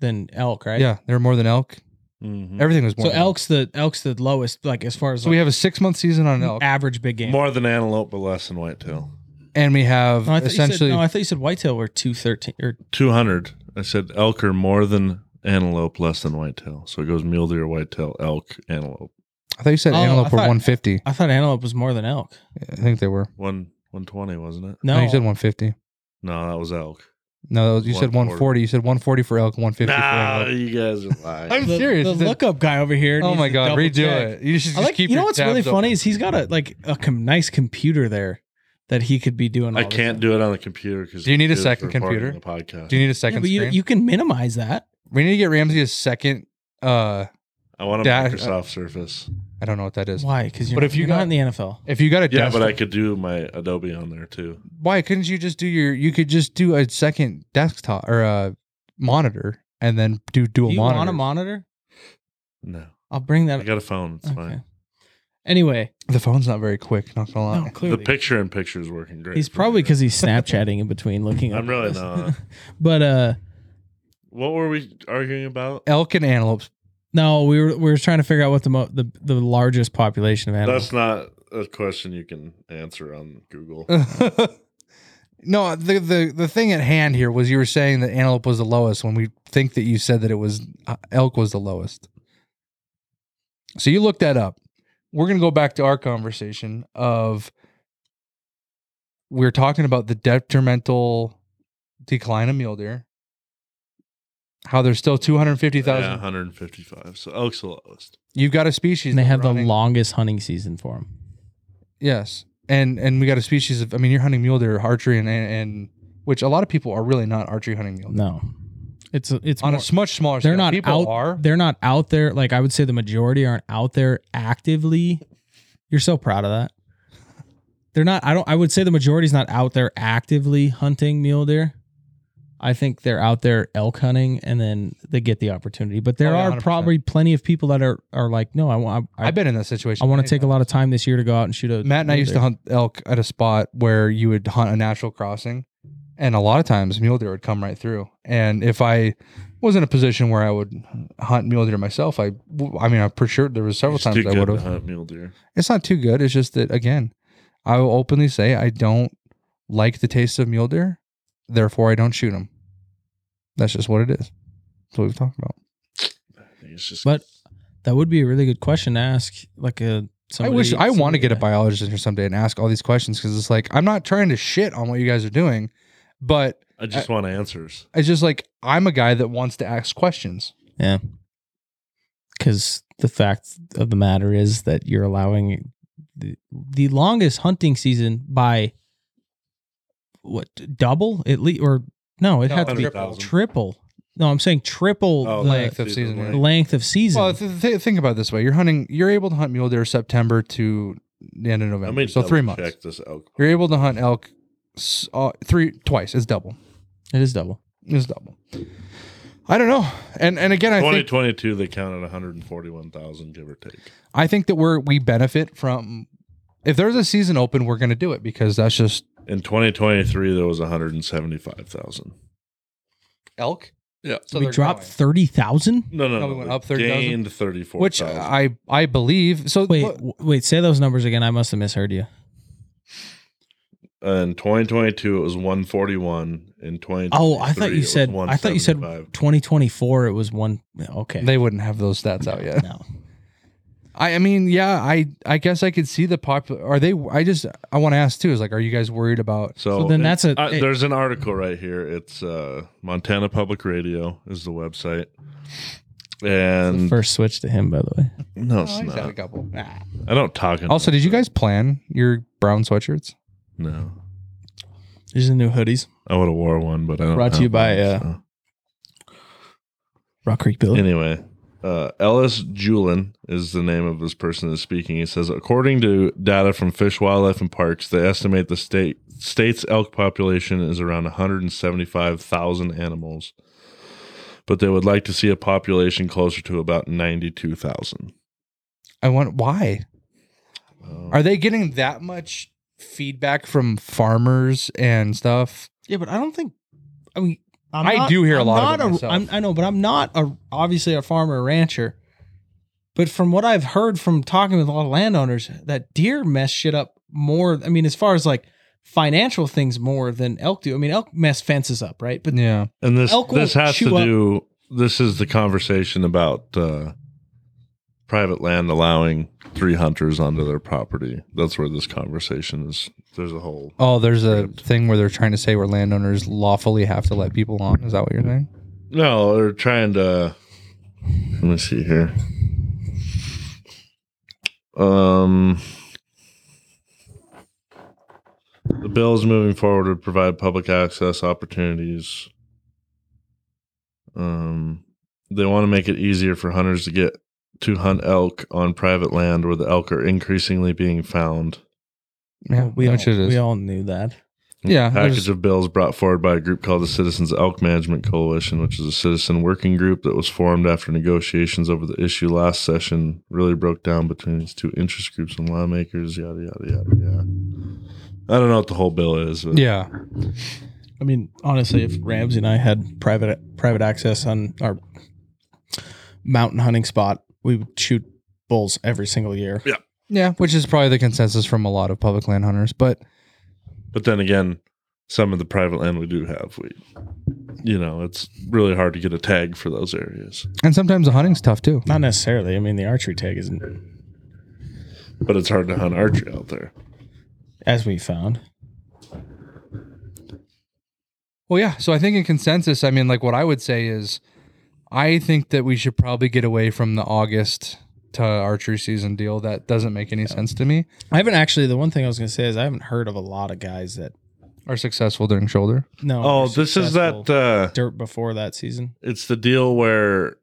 than elk, right? Yeah, there are more than elk. Mhm. Everything was more. So than elk's the elk's the lowest, like as far as So like, we have a six month season on elk, average big game. More than antelope, but less than whitetail. and we have No, I thought essentially. you said, no, I thought you said whitetail were two thirteen or Two hundred. I said elk are more than antelope, less than whitetail. So it goes mule deer, whitetail, elk, antelope. I thought you said Oh, antelope I were thought- 150. I thought antelope was more than elk. I think they were. One one twenty, wasn't it? No, No, you said 150. No, that was elk. No, that was, you said 140. 140. You said 140 for elk, 150 for Nah, antelope. you guys are lying. I'm the, serious. The It's lookup guy over here. Oh needs my to god, double redo check. it. You should just I like. keep You know your what's really tabs funny is he's got a like a com- nice computer there that he could be doing. All I this can't do it on the computer because Do you need a second computer? The podcast. Do you need a Yeah, second but you, screen? you can minimize that. we need to get Ramsey a second. Uh, I want a Dash- Microsoft Surface. I don't know what that is. Why? Because you're, But if you you're got- not in the NFL. If you got a Yeah, desktop, but I could do my Adobe on there too. why couldn't you just do your? You could just do a second desktop or a monitor and then do dual Do you monitor. want a monitor? No, I'll bring that. I got a phone. It's okay. fine. Anyway, the phone's not very quick. Not gonna lie. no, clearly The picture in picture is working great. he's for probably me. because he's Snapchatting in between looking. I'm up really this. not. but uh, What were we arguing about? Elk and antelopes. No, we were we were trying to figure out what the mo- the the largest population of animals. That's not a question you can answer on Google. no, the, the the thing at hand here was you were saying that antelope was the lowest when we think that you said that it was uh, elk was the lowest. So you look that up. We're going to go back to our conversation of we're talking about the detrimental decline of mule deer. How there's still 250,000. Yeah, 155. So elk's the lowest. You've got a species And they that's have the longest hunting season for them. Yes, and and we got a species of. I mean, you're hunting mule deer, archery, and and which a lot of people are really not archery hunting mule. deer. No, it's it's On more, a s- much smaller they're scale. not people out. are. They're not out there. Like I would say, the majority aren't out there actively. You're so proud of that. They're not. I don't. I would say the majority's not out there actively hunting mule deer. I think they're out there elk hunting, and then they get the opportunity. But there Oh, yeah, are 100%. probably plenty of people that are are like, no, I want. I, I've been in that situation. I want to take a lot of time this year to go out and shoot a. Matt and I mule used to hunt elk at a spot where you would hunt a natural crossing, and a lot of times mule deer would come right through. And if I was in a position where I would hunt mule deer myself, I, I mean, I'm pretty sure there was several It's too times I good would to have. hunt mule deer. It's not too good. It's just that again, I will openly say I don't like the taste of mule deer, therefore I don't shoot them. That's just what it is. That's what we've talked about. It's just But that would be a really good question to ask. Like a. I Somebody, wish I want to get a biologist in here someday and ask all these questions because it's like I'm not trying to shit on what you guys are doing, but I just want answers. it's just like I'm a guy that wants to ask questions. Yeah. Because the fact of the matter is that you're allowing the, the longest hunting season by what double at least or no, it No, had to be 100,000. triple. No, I'm saying triple Oh, the length of season, length. length of season. Well, th- th- think about it this way: you're hunting, you're able to hunt mule deer September to the end of Let November, me so three double months. Check this elk. You're able to hunt elk s- uh, three twice. It's double. it is double. It's double. I don't know, and and again, I think 2022, they counted 141,000, give or take. I think that we're we benefit from if there's a season open, we're going to do it because that's just In 2023, there was 175,000. elk. Yeah. So we they're dropped growing. thirty thousand. No, no, No, no. we went up 30,000? Gained 34,000. which I I believe. So Wait, look, w- wait. Say those numbers again. I must have misheard you. in 2022, it was 141. In 2023, Oh, I thought you was said. I thought you said 2024. It was one. Okay. they wouldn't have those stats out yet. No. I I mean, yeah, I I guess I could see the popular. Are they? I just I want to ask too. Is like, are you guys worried about? So, So then it- that's a- uh, it- there's an article right here. It's uh, Montana Public Radio is the website, The and first switch to him, by the way. no, Oh, it's he's had a not. couple. I don't talk. enough. Also, did you guys plan your brown sweatshirts? No, These are the new hoodies. I would have wore one, but I don't. Brought to you by, one, uh, so. Rock Creek Billy. Anyway, uh, Ellis Juhlin is the name of this person that's speaking. He says, according to data from Fish, Wildlife, and Parks, they estimate the state state's elk population is around 175,000 animals, but they would like to see a population closer to about 92,000. I want why. Um, Are they getting that much feedback from farmers and stuff? Yeah, but I don't think. I mean, I'm I not- do hear a I'm lot of it a- myself. I'm- I know, but I'm not a obviously a farmer or rancher. But from what I've heard from talking with a lot of landowners, that deer mess shit up more. I mean, as far as like financial things, more than elk do. I mean, elk mess fences up, right? But Yeah. and this elk will this has to chew up- do. This is the conversation about uh, private land allowing three hunters onto their property. That's where this conversation is. There's a whole Oh, there's a thing where they're trying to say where landowners lawfully have to let people on. Is that what you're saying? No, they're trying to. Let me see here. Um, the bill is moving forward to provide public access opportunities. Um, they want to make it easier for hunters to get to hunt elk on private land where the elk are increasingly being found. Yeah, we all, which it is. we all knew that. Yeah, package of bills brought forward by a group called the Citizens Elk Management Coalition, which is a citizen working group that was formed after negotiations over the issue last session really broke down between these two interest groups and lawmakers. Yada yada yada yada. I don't know what the whole bill is. But yeah. I mean, honestly, if Ramsey and I had private private access on our mountain hunting spot, we would shoot bulls every single year. Yeah, Yeah, which is probably the consensus from a lot of public land hunters. But But then again, some of the private land we do have, we you know, it's really hard to get a tag for those areas. And sometimes the hunting's tough too. Not necessarily. I mean, the archery tag isn't, But it's hard to hunt archery out there. as we found. Well, yeah. So I think in consensus, I mean, like what I would say is, I think that we should probably get away from the August to archery season deal. That doesn't make any sense to me. I haven't actually. The one thing I was going to say is I haven't heard of a lot of guys that Are successful during shoulder. no. Oh, were this is that successful uh dirt before that season. it's the deal where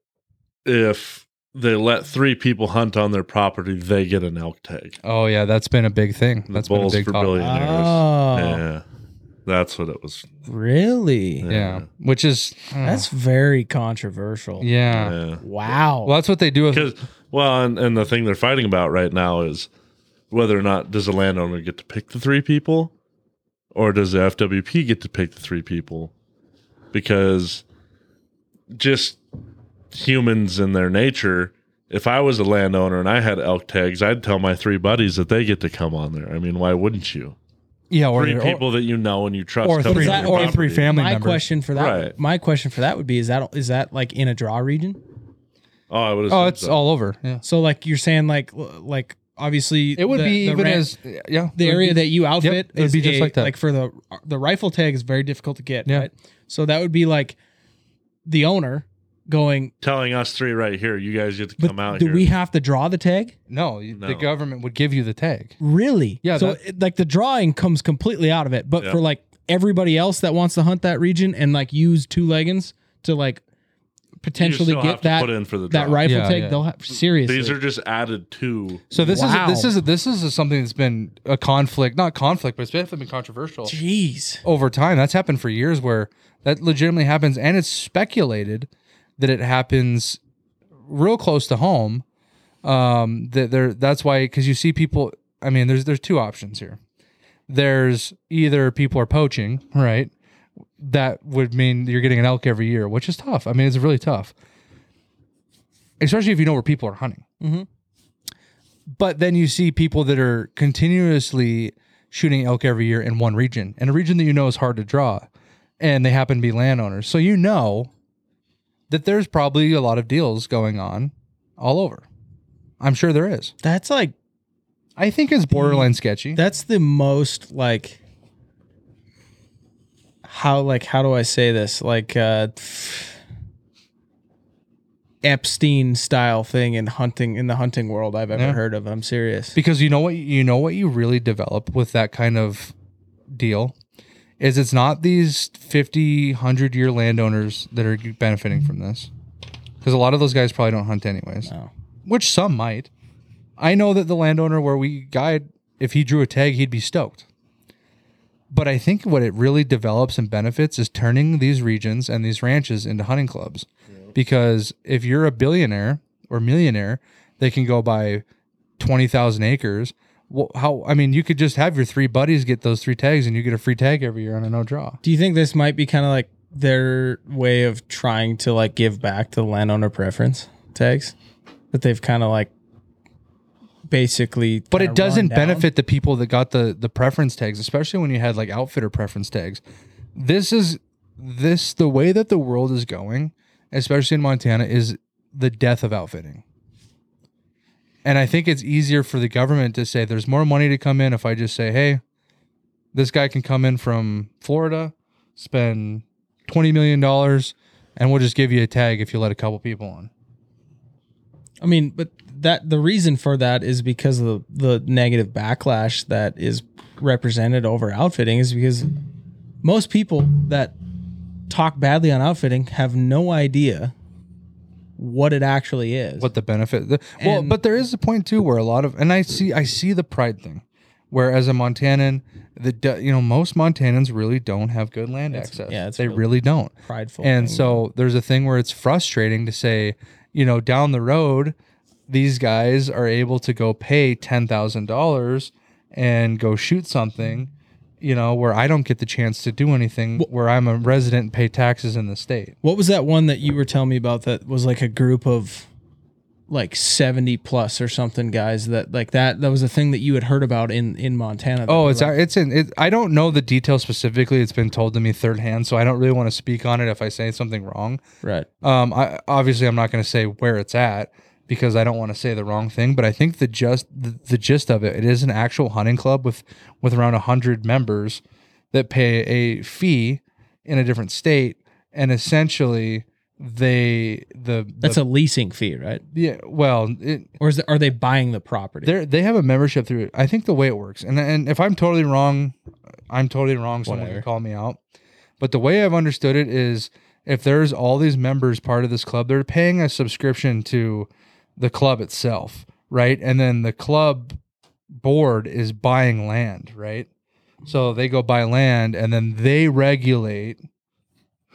if they let three people hunt on their property, they get an elk tag. Oh yeah, that's been a big thing. The That's been a bulls big for talk. billionaires. Oh, Yeah. That's what it was. really? Yeah, which is hmm. That's very controversial. yeah. Yeah. Wow. Well, that's what they do. With, Because well, and, and the thing they're fighting about right now is whether or not does the landowner get to pick the three people, or does the FWP get to pick the three people? Because just humans in their nature, if I was a landowner and I had elk tags, I'd tell my three buddies that they get to come on there. I mean, why wouldn't you? Yeah, or, Three or- people that you know and you trust, or three, on that- or or three family my members. question for that. Right. My question for that would be: Is that is that like in a draw region? Oh, I would. Oh, it's so. all over. Yeah, So like you're saying like like obviously it would the- be the even ran- as yeah the area be- that you outfit it would is be just a- like that. Like for the the rifle tag is very difficult to get. Yeah. Right? So that would be like the owner going. telling us three right here. You guys get to But come out do here. we have to draw the tag? no, you- the government would give you the tag. Really? Yeah, So that- it- like the drawing comes completely out of it, but Yeah. for like everybody else that wants to hunt that region and like use two leggings to like potentially still have get to that put in for the that draw. rifle Yeah, tag, yeah. they'll have seriously. These are just added to. So this Wow. is this is this is something that's been a conflict, not conflict, but it's definitely been controversial Jeez. over time. That's happened for years, where that legitimately happens, and it's speculated that it happens real close to home. Um, that there, that's why because you see people. I mean, there's there's two options here. There's either people are poaching, right? That would mean you're getting an elk every year, which is tough. I mean, it's really tough, especially if you know where people are hunting. Mhm. But then you see people that are continuously shooting elk every year in one region, in a region that you know is hard to draw, and they happen to be landowners. So you know that there's probably a lot of deals going on all over. I'm sure there is. That's like I think it's borderline sketchy. that's the most like how like how do I say this? Like uh Epstein style thing in hunting in the hunting world I've ever Yeah. heard of. I'm serious. because you know what you know what you really develop with that kind of deal is it's not these 50 100 year landowners that are benefiting from this. Because a lot of those guys probably don't hunt anyways. No. which some might. I know that the landowner where we guide if he drew a tag he'd be stoked. But i think what it really develops and benefits is turning these regions and these ranches into hunting clubs. Because if you're a billionaire or millionaire they can go buy 20,000 acres. Well, how, I mean, you could just have your three buddies get those three tags and you get a free tag every year on a no draw. Do you think this might be kind of like their way of trying to like give back to the landowner preference tags that they've kind of like basically But it doesn't benefit the people that got the, the preference tags, especially when you had like outfitter preference tags. This is, this, the way that the world is going, especially in Montana, is the death of outfitting. And I think it's easier for the government to say there's more money to come in if I just say, hey, this guy can come in from Florida, spend $20 million, and we'll just give you a tag if you let a couple people on. I mean, but that the reason for that is because of the, the negative backlash that is represented over outfitting is because most people that talk badly on outfitting have no idea what it actually is. what the benefit the, well but there is a point too where a lot of and i see i see the pride thing where as a montanan the you know most montanans really don't have good land access yeah, it's they really really don't prideful. and thing. so there's a thing where it's frustrating to say you know down the road these guys are able to go pay $10000 and go shoot something you know where i don't get the chance to do anything where i'm a resident and pay taxes in the state What was that one that you were telling me about that was like a group of like 70 plus or something guys that like that that was a thing that you had heard about in in Montana. Oh, it's like- it's in. It, I don't know the details specifically. It's been told to me third hand, so I don't really want to speak on it if I say something wrong. right. Um, I obviously I'm not going to say where it's at because I don't want to say the wrong thing. But I think the just the, the gist of it, it is an actual hunting club with with around hundred members that pay a fee in a different state, and essentially they the, the That's a leasing fee, right? yeah. Well, it, Or is it, are they buying the property? they they have a membership through it. I think the way it works, and and if I'm totally wrong, I'm totally wrong. Someone Whatever. can call me out. But the way I've understood it is, if there's all these members part of this club, they're paying a subscription to the club itself, right? And then the club board is buying land, right? So they go buy land, and then they regulate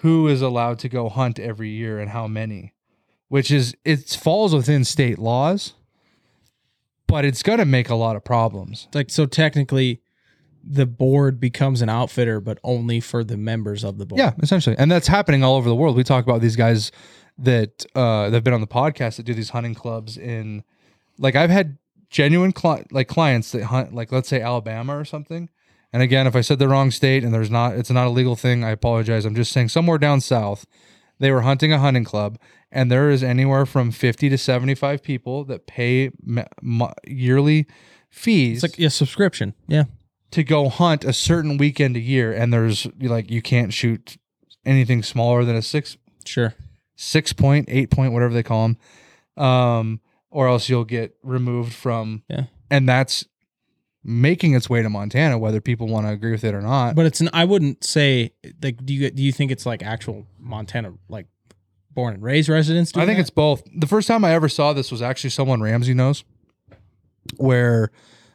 who is allowed to go hunt every year and how many, which is it falls within state laws but it's going to make a lot of problems. like so technically the board becomes an outfitter but only for the members of the board. Yeah, essentially, and that's happening all over the world. We talk about these guys that uh, that've been on the podcast that do these hunting clubs in, like I've had genuine cli- like clients that hunt like let's say Alabama or something. And again, if I said the wrong state and there's not, it's not a legal thing. I apologize. I'm just saying somewhere down south, they were hunting a hunting club, and there is anywhere from 50 to 75 people that pay ma- mo- yearly fees. It's like a subscription. Yeah. to go hunt a certain weekend a year and there's like you can't shoot anything smaller than a six Sure. Six point eight point whatever they call them um or else you'll get removed from Yeah. and that's making its way to montana whether people want to agree with it or not But it's an I wouldn't say like do you do you think it's like actual Montana like born and raised residents I think that? it's both. The first time I ever saw this was actually someone Ramsey knows, where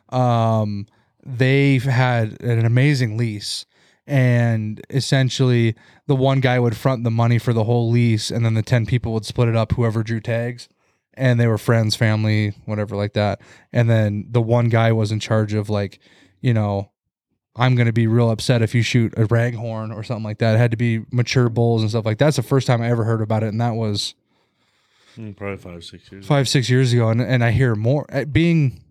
um, they've had an amazing lease, and essentially the one guy would front the money for the whole lease, and then the ten people would split it up, whoever drew tags, and they were friends, family, whatever like that, and then the one guy was in charge of like, you know. I'm gonna be real upset if you shoot a raghorn or something like that. It had to be mature bulls and stuff like that. That's the first time I ever heard about it, and that was Mm, Probably five, six years. five six years ago and, and i hear more uh, being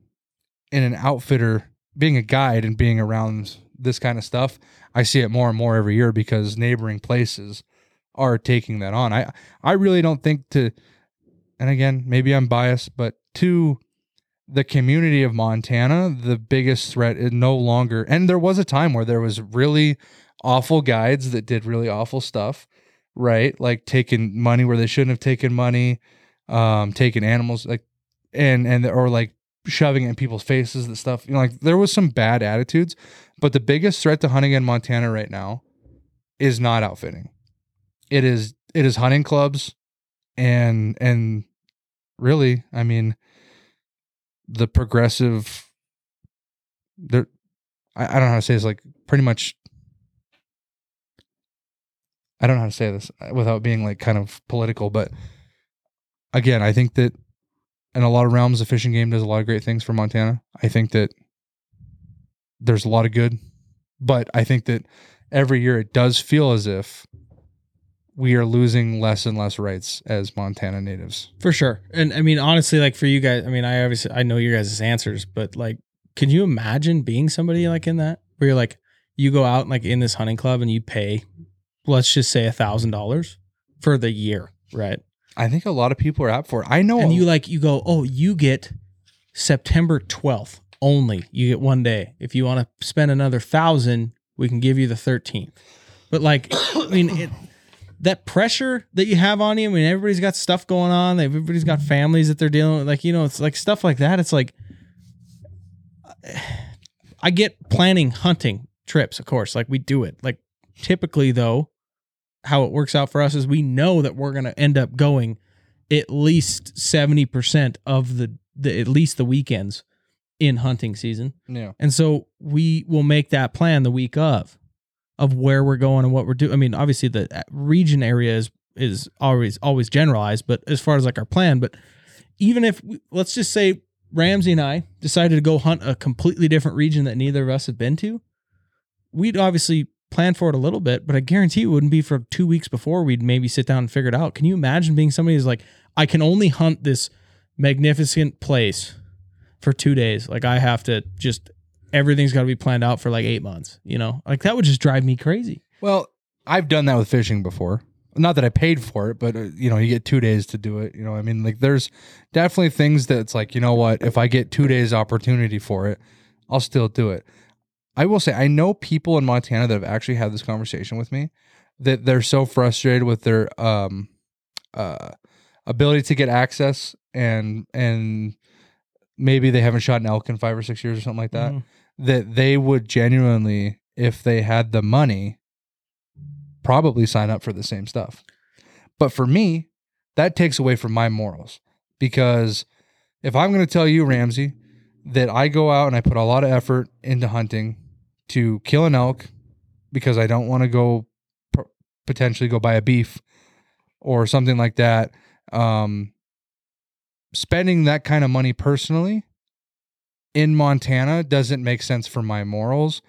in an outfitter being a guide and being around this kind of stuff i see it more and more every year because neighboring places are taking that on. I i really don't think to and again maybe i'm biased but to the community of montana the biggest threat is no longer and there was a time where there was really awful guides that did really awful stuff right? Like taking money where they shouldn't have taken money um taking animals like and and or like shoving it in people's faces and stuff. You know like there was some bad attitudes but the biggest threat to hunting in montana right now is not outfitting. It is it is hunting clubs and and really i mean the progressive there I, I don't know how to say this like pretty much I don't know how to say this without being like kind of political, but again, I think that in a lot of realms, the Fish and Game does a lot of great things for Montana. I think that there's a lot of good, but I think that every year it does feel as if we are losing less and less rights as Montana natives. For sure. And I mean, honestly, like for you guys, I mean, I obviously I know your guys' answers, but like, can you imagine being somebody like in that where you're like, you go out like in this hunting club and you pay, let's just say a thousand dollars for the year, right? I think a lot of people are up for it. I know And you like you go, oh, you get September twelfth only. You get one day. If you want to spend another thousand, we can give you the thirteenth. But like, I mean, it, that pressure that you have on you. I mean, everybody's got stuff going on. Everybody's got families that they're dealing with. Like, you know, it's like stuff like that. It's like, I get planning hunting trips, of course. Like we do it. Like typically, though, how it works out for us is we know that we're gonna end up going at least seventy percent of the, the at least the weekends in hunting season. yeah. And so we will make that plan the week of, of where we're going and what we're doing. I mean, obviously the uh, region area is is always always generalized, but as far as like our plan, but even if we, let's just say Ramsey and I decided to go hunt a completely different region that neither of us had been to, we'd obviously plan for it a little bit, but I guarantee it wouldn't be for two weeks before we'd maybe sit down and figure it out. Can you imagine being somebody who's like, I can only hunt this magnificent place for two days. Like I have to just everything's got to be planned out for like eight months. You know, like that would just drive me crazy. Well, I've done that with fishing before. Not that I paid for it, but uh, you know, you get two days to do it. You know, I mean, like there's definitely things that's like, you know what, if I get two days opportunity for it, I'll still do it. I will say, I know people in Montana that have actually had this conversation with me that they're so frustrated with their um, uh, ability to get access and and maybe they haven't shot an elk in five or six years or something like that Mhm. that they would genuinely, if they had the money, probably sign up for the same stuff. But for me, that takes away from my morals because if I'm going to tell you, Ramsey, that I go out and I put a lot of effort into hunting to kill an elk because I don't want to go potentially go buy a beef or something like that. Um, spending that kind of money personally in Montana doesn't make sense for my morals,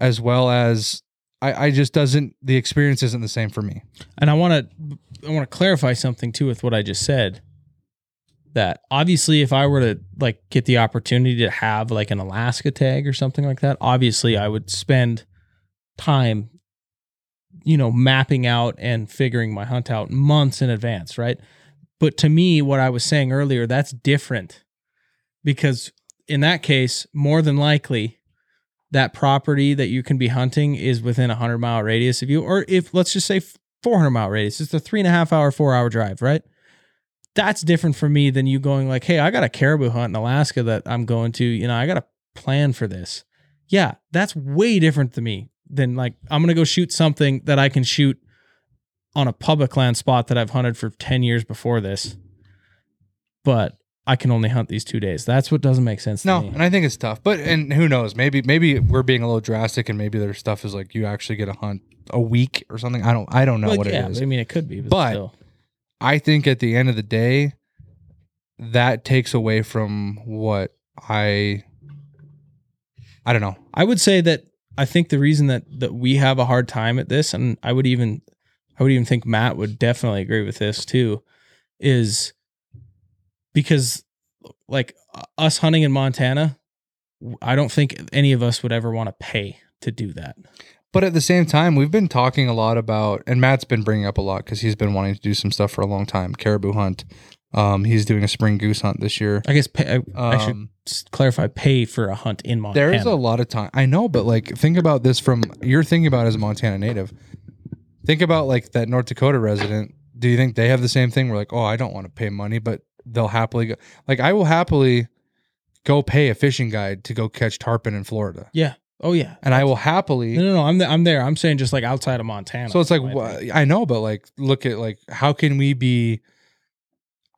as well as I, I just doesn't the experience isn't the same for me. And I want to I want to clarify something too with what I just said. That obviously, if I were to like get the opportunity to have like an Alaska tag or something like that, obviously I would spend time, you know, mapping out and figuring my hunt out months in advance, right? But to me, what I was saying earlier, that's different because in that case, more than likely, that property that you can be hunting is within a hundred mile radius of you, or if let's just say 400 mile radius, it's a three and a half hour, four hour drive, right? That's different for me than you going like, hey, I got a caribou hunt in Alaska that I'm going to, you know, I got a plan for this. Yeah, that's way different to me than like, I'm going to go shoot something that I can shoot on a public land spot that I've hunted for 10 years before this. But I can only hunt these two days. That's what doesn't make sense to No, and I think it's tough. But and who knows? Maybe maybe we're being a little drastic, and maybe their stuff is like you actually get a hunt a week or something. I don't I don't know Well, what yeah, it is. I mean, it could be, but, But- still. I think at the end of the day, that takes away from what I I don't know. I would say that I think the reason that that we have a hard time at this, and I would even I would even think Matt would definitely agree with this too, is because like us hunting in Montana, I don't think any of us would ever want to pay to do that. But at the same time, we've been talking a lot about, and Matt's been bringing up a lot because he's been wanting to do some stuff for a long time. Caribou hunt. Um, he's doing a spring goose hunt this year. I guess pay, I, I should Um, clarify pay for a hunt in Montana. There is a lot of time. I know, but like, think about this from you're thinking about as a Montana native. Think about like that North Dakota resident. Do you think they have the same thing? We're like, oh, I don't want to pay money, but they'll happily go. Like, I will happily go pay a fishing guide to go catch tarpon in Florida, yeah. Oh yeah. and I will happily. No, no, no. I'm th- I'm there. I'm saying just like outside of Montana. So it's like thing. I know, but like look at like how can we be?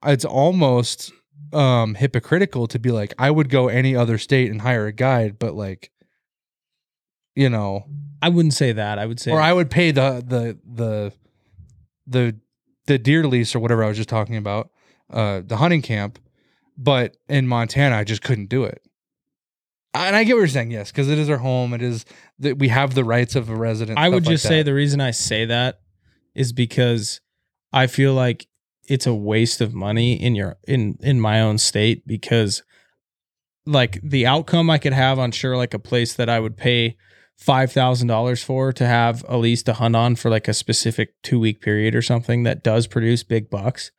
It's almost um hypocritical to be like I would go any other state and hire a guide, but like you know, I wouldn't say that. I would say or I would pay the the the the the deer lease or whatever I was just talking about, uh, the hunting camp, but in Montana I just couldn't do it. And I get what you're saying, yes, because it is our home. It is that we have the rights of a resident. I would stuff like just say the reason I say that is because I feel like it's a waste of money in your in in my own state because like the outcome I could have on sure like a place that I would pay five thousand dollars for to have a lease to hunt on for like a specific two week period or something that does produce big bucks.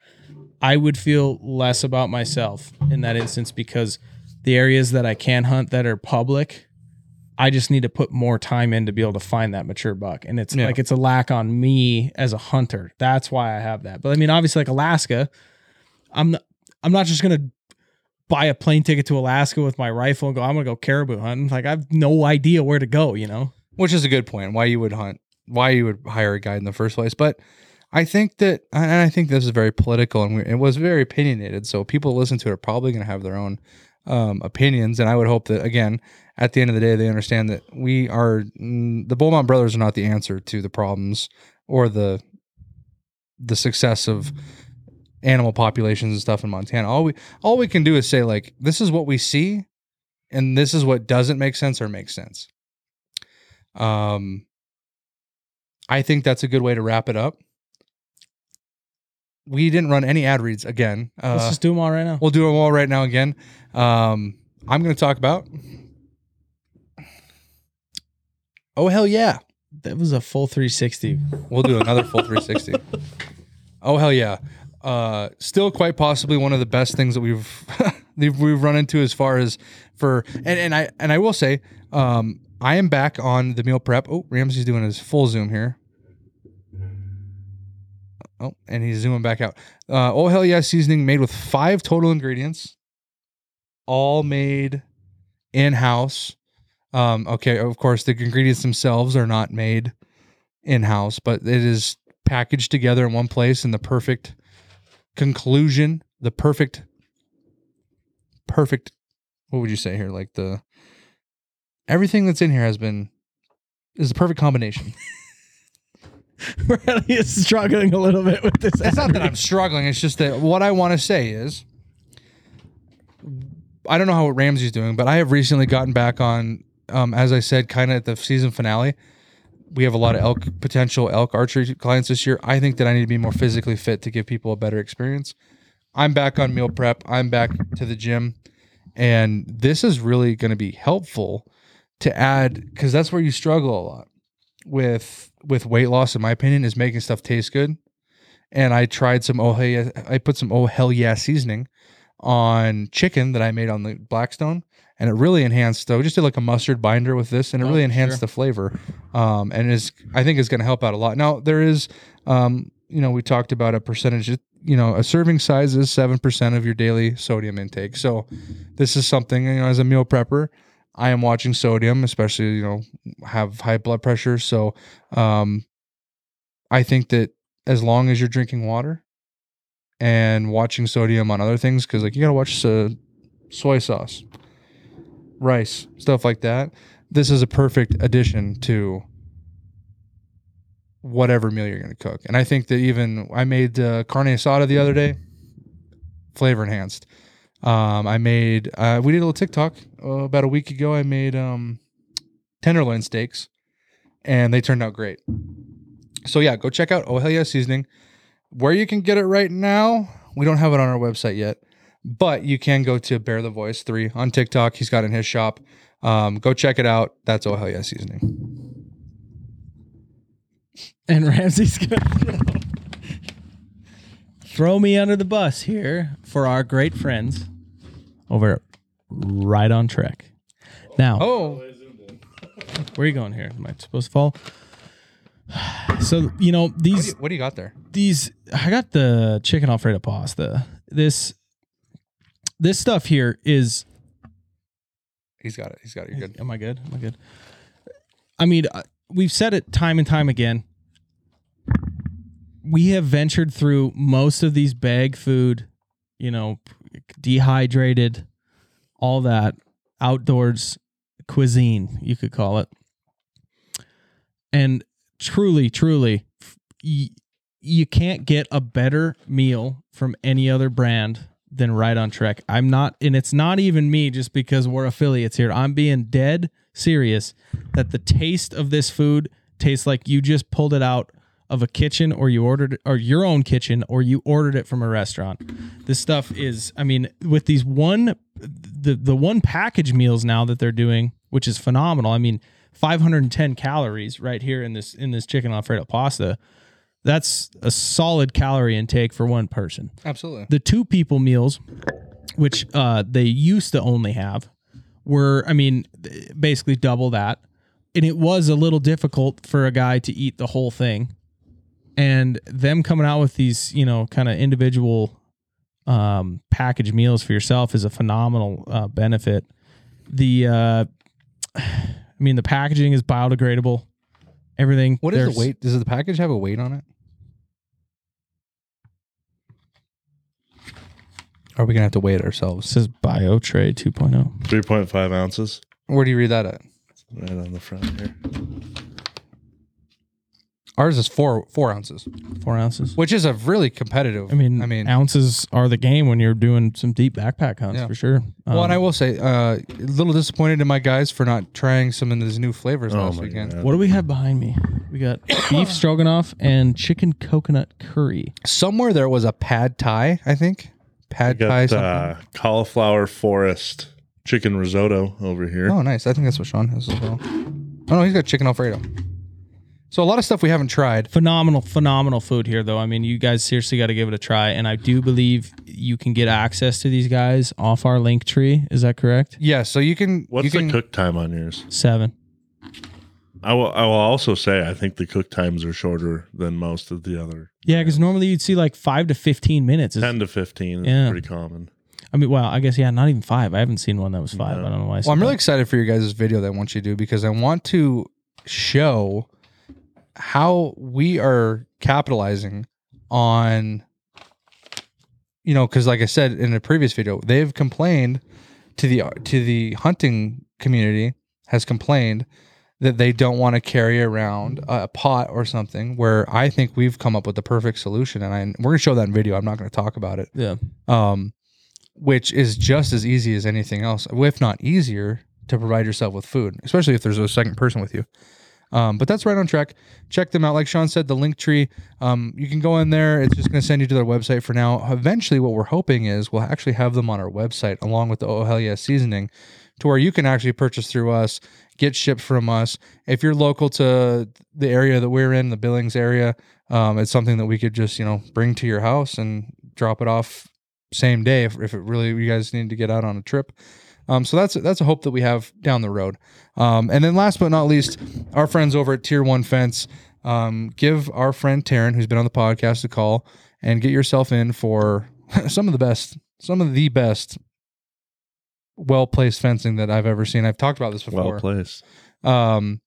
I would feel less about myself in that instance because the areas that I can hunt that are public, I just need to put more time in to be able to find that mature buck. And it's Yeah. like it's a lack on me as a hunter. That's why I have that. But I mean, obviously, like Alaska, I'm not, I'm not just gonna buy a plane ticket to Alaska with my rifle and go, I'm gonna go caribou hunting. Like I have no idea where to go, you know? which is a good point. Why you would hunt, why you would hire a guide in the first place. But I think that, and I think this is very political and we, it was very opinionated. So people listen to it are probably going to have their own um, opinions. And I would hope that again, at the end of the day, they understand that we are mm, the Bull Mountain brothers are not the answer to the problems or the the success of animal populations and stuff in Montana. All we all we can do is say like this is what we see, and this is what doesn't make sense or makes sense. Um, I think that's a good way to wrap it up. We didn't run any ad reads again. Uh, Let's just do them all right now. we'll do them all right now again. Um, I'm going to talk about. Oh hell yeah! That was a full 360. We'll do another full 360. Oh hell yeah! Uh, still quite possibly one of the best things that we've we've run into as far as for and, and I and I will say um, I am back on the meal prep. Oh, Ramsey's doing his full zoom here. Oh, and he's zooming back out. Uh, oh hell yeah! Seasoning made with five total ingredients, all made in house. Um, okay, of course, the ingredients themselves are not made in house, but it is packaged together in one place in the perfect conclusion, the perfect, perfect. What would you say here? Like the everything that's in here has been is the perfect combination. Bradley is struggling a little bit with this. it's not that I'm struggling. It's just that what I want to say is, I don't know how Ramsey's doing, but I have recently gotten back on, um, as I said, kind of at the season finale. We have a lot of elk potential elk archery clients this year. I think that I need to be more physically fit to give people a better experience. I'm back on meal prep. I'm back to the gym, and this is really going to be helpful to add because that's where you struggle a lot with with weight loss. In my opinion, is making stuff taste good and I tried some oh hey yeah, I put some oh hell yeah seasoning on chicken that I made on the Blackstone, and it really enhanced. I just did like a mustard binder with this, and it really enhanced the flavor. Um, and is I think is going to help out a lot. Now there is, um, you know, we talked about a percentage. You know, a serving size is seven percent of your daily sodium intake. So this is something you know as a meal prepper. I am watching sodium, especially you know have high blood pressure. So um, I think that as long as you're drinking water and watching sodium on other things, because like you gotta watch uh, soy sauce, rice, stuff like that. This is a perfect addition to whatever meal you're gonna cook. And I think that even I made uh, carne asada the other day, flavor enhanced. Um, I made uh, we did a little TikTok uh, about a week ago. I made um, tenderloin steaks, and they turned out great. So yeah, go check out Oh Hell Yeah Seasoning. Where you can get it right now, we don't have it on our website yet, but you can go to Bear the Voice Three on TikTok. He's got in his shop. Um, go check it out. That's Oh Hell Yeah Seasoning. And Ramsey's gonna throw, me under the bus here for our great friends over at right on trek. Now, Oh, where are you going here? Am I supposed to fall? So you know what do, these you, what do you got there? these I got the chicken alfredo pasta. This this stuff here is He's got it. He's got it. You're good. Am I good? Am I good? I mean, uh, we've said it time and time again. We have ventured through most of these bag food, you know, dehydrated, all that outdoors cuisine, you could call it. And truly, truly, you can't get a better meal from any other brand than Right on Trek. I'm not, and it's not even me just because we're affiliates here. I'm being dead serious that the taste of this food tastes like you just pulled it out of a kitchen or you ordered or your own kitchen or you ordered it from a restaurant. This stuff is, I mean, with these one, the the one package meals now that they're doing, which is phenomenal. I mean, 510 calories right here in this in this chicken alfredo pasta. That's a solid calorie intake for one person. Absolutely. The two people meals, which uh, they used to only have, were I mean basically double that, and it was a little difficult for a guy to eat the whole thing. And them coming out with these, you know, kind of individual um, package meals for yourself is a phenomenal uh, benefit. The, uh, I mean, the packaging is biodegradable. Everything. What is there's- the weight? Does the package have a weight on it? Are we gonna have to weigh it It ourselves? says BioTray 2.0. 3.5 ounces Where do you read that at? right on the front here. Ours is four four ounces, Four ounces. which is a really competitive. I mean, I mean, ounces are the game when you're doing some deep backpack hunts Yeah. for sure. well, and I Um, will say, uh, a little disappointed in my guys for not trying some of these new flavors Oh last my weekend. God. what do we have behind me? We got beef stroganoff and chicken coconut curry. Somewhere there was a pad thai, I think. I Pad thai got something. uh, cauliflower forest chicken risotto over here. Oh, nice. I think that's what Sean has as well. Oh no, he's got chicken alfredo. So a lot of stuff we haven't tried. Phenomenal, phenomenal food here, though. I mean, you guys seriously got to give it a try. And I do believe you can get access to these guys off our link tree. Is that correct? Yeah, so you can. What's you can, the cook time on yours? Seven. I will. I will also say I think the cook times are shorter than most of the other. Yeah, because normally you'd see like five to 15 minutes. It's- Ten to fifteen is Yeah. pretty common. I mean, well, I guess, yeah, not even five. I haven't seen one that was five. No. I don't know why. I well, I'm really that. excited for your guys' video that I want you to do because I want to show how we are capitalizing on, you know, because like I said in a previous video, they've complained to the to the hunting community has complained that they don't want to carry around a pot or something. Where I think we've come up with the perfect solution, and I, we're gonna show that in video. I'm not gonna talk about it Yeah. um, which is just as easy as anything else, if not easier, to provide yourself with food, especially if there's a second person with you. Um, but that's Right on Trek. Check them out. Like Sean said, the link tree. Um, you can go in there. It's just going to send you to their website for now. Eventually, what we're hoping is we'll actually have them on our website along with the Oh Hell Yeah seasoning, to where you can actually purchase through us, get shipped from us. If you're local to the area that we're in, the Billings area, um, it's something that we could just you know bring to your house and drop it off same day if, if it really you guys need to get out on a trip. Um, so that's that's a hope that we have down the road. Um, and then last but not least, our friends over at Tier One Fence, um, give our friend Taryn, who's been on the podcast, a call and get yourself in for some of the best, some of the best, well placed fencing that I've ever seen. I've talked about this before. Well placed. Um,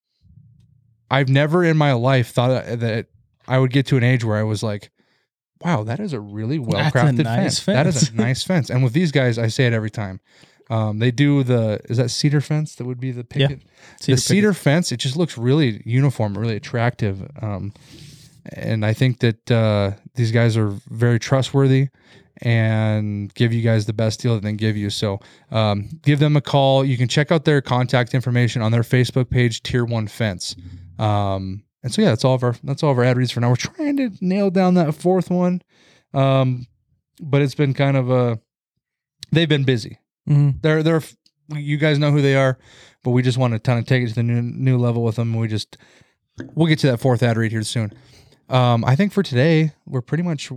I've never in my life thought that I would get to an age where I was like, wow, that is a really well crafted nice fence. That is a nice fence. And with these guys, I say it every time. Um, they do the is that cedar fence that would be the Yeah. Cedar the cedar fence. It just looks really uniform, really attractive. Um, and I think that uh, these guys are very trustworthy and give you guys the best deal that they can give you. So um, give them a call. You can check out their contact information on their Facebook page, Tier One Fence. Um, and so yeah, that's all of our that's all of our ad reads for now. We're trying to nail down that fourth one, um, but it's been kind of a they've been busy. Mhm. They're they're you guys know who they are, but we just want to kind of take it to the new new level with them. We just we'll get to that fourth ad read here soon. Um, I think for today we're pretty much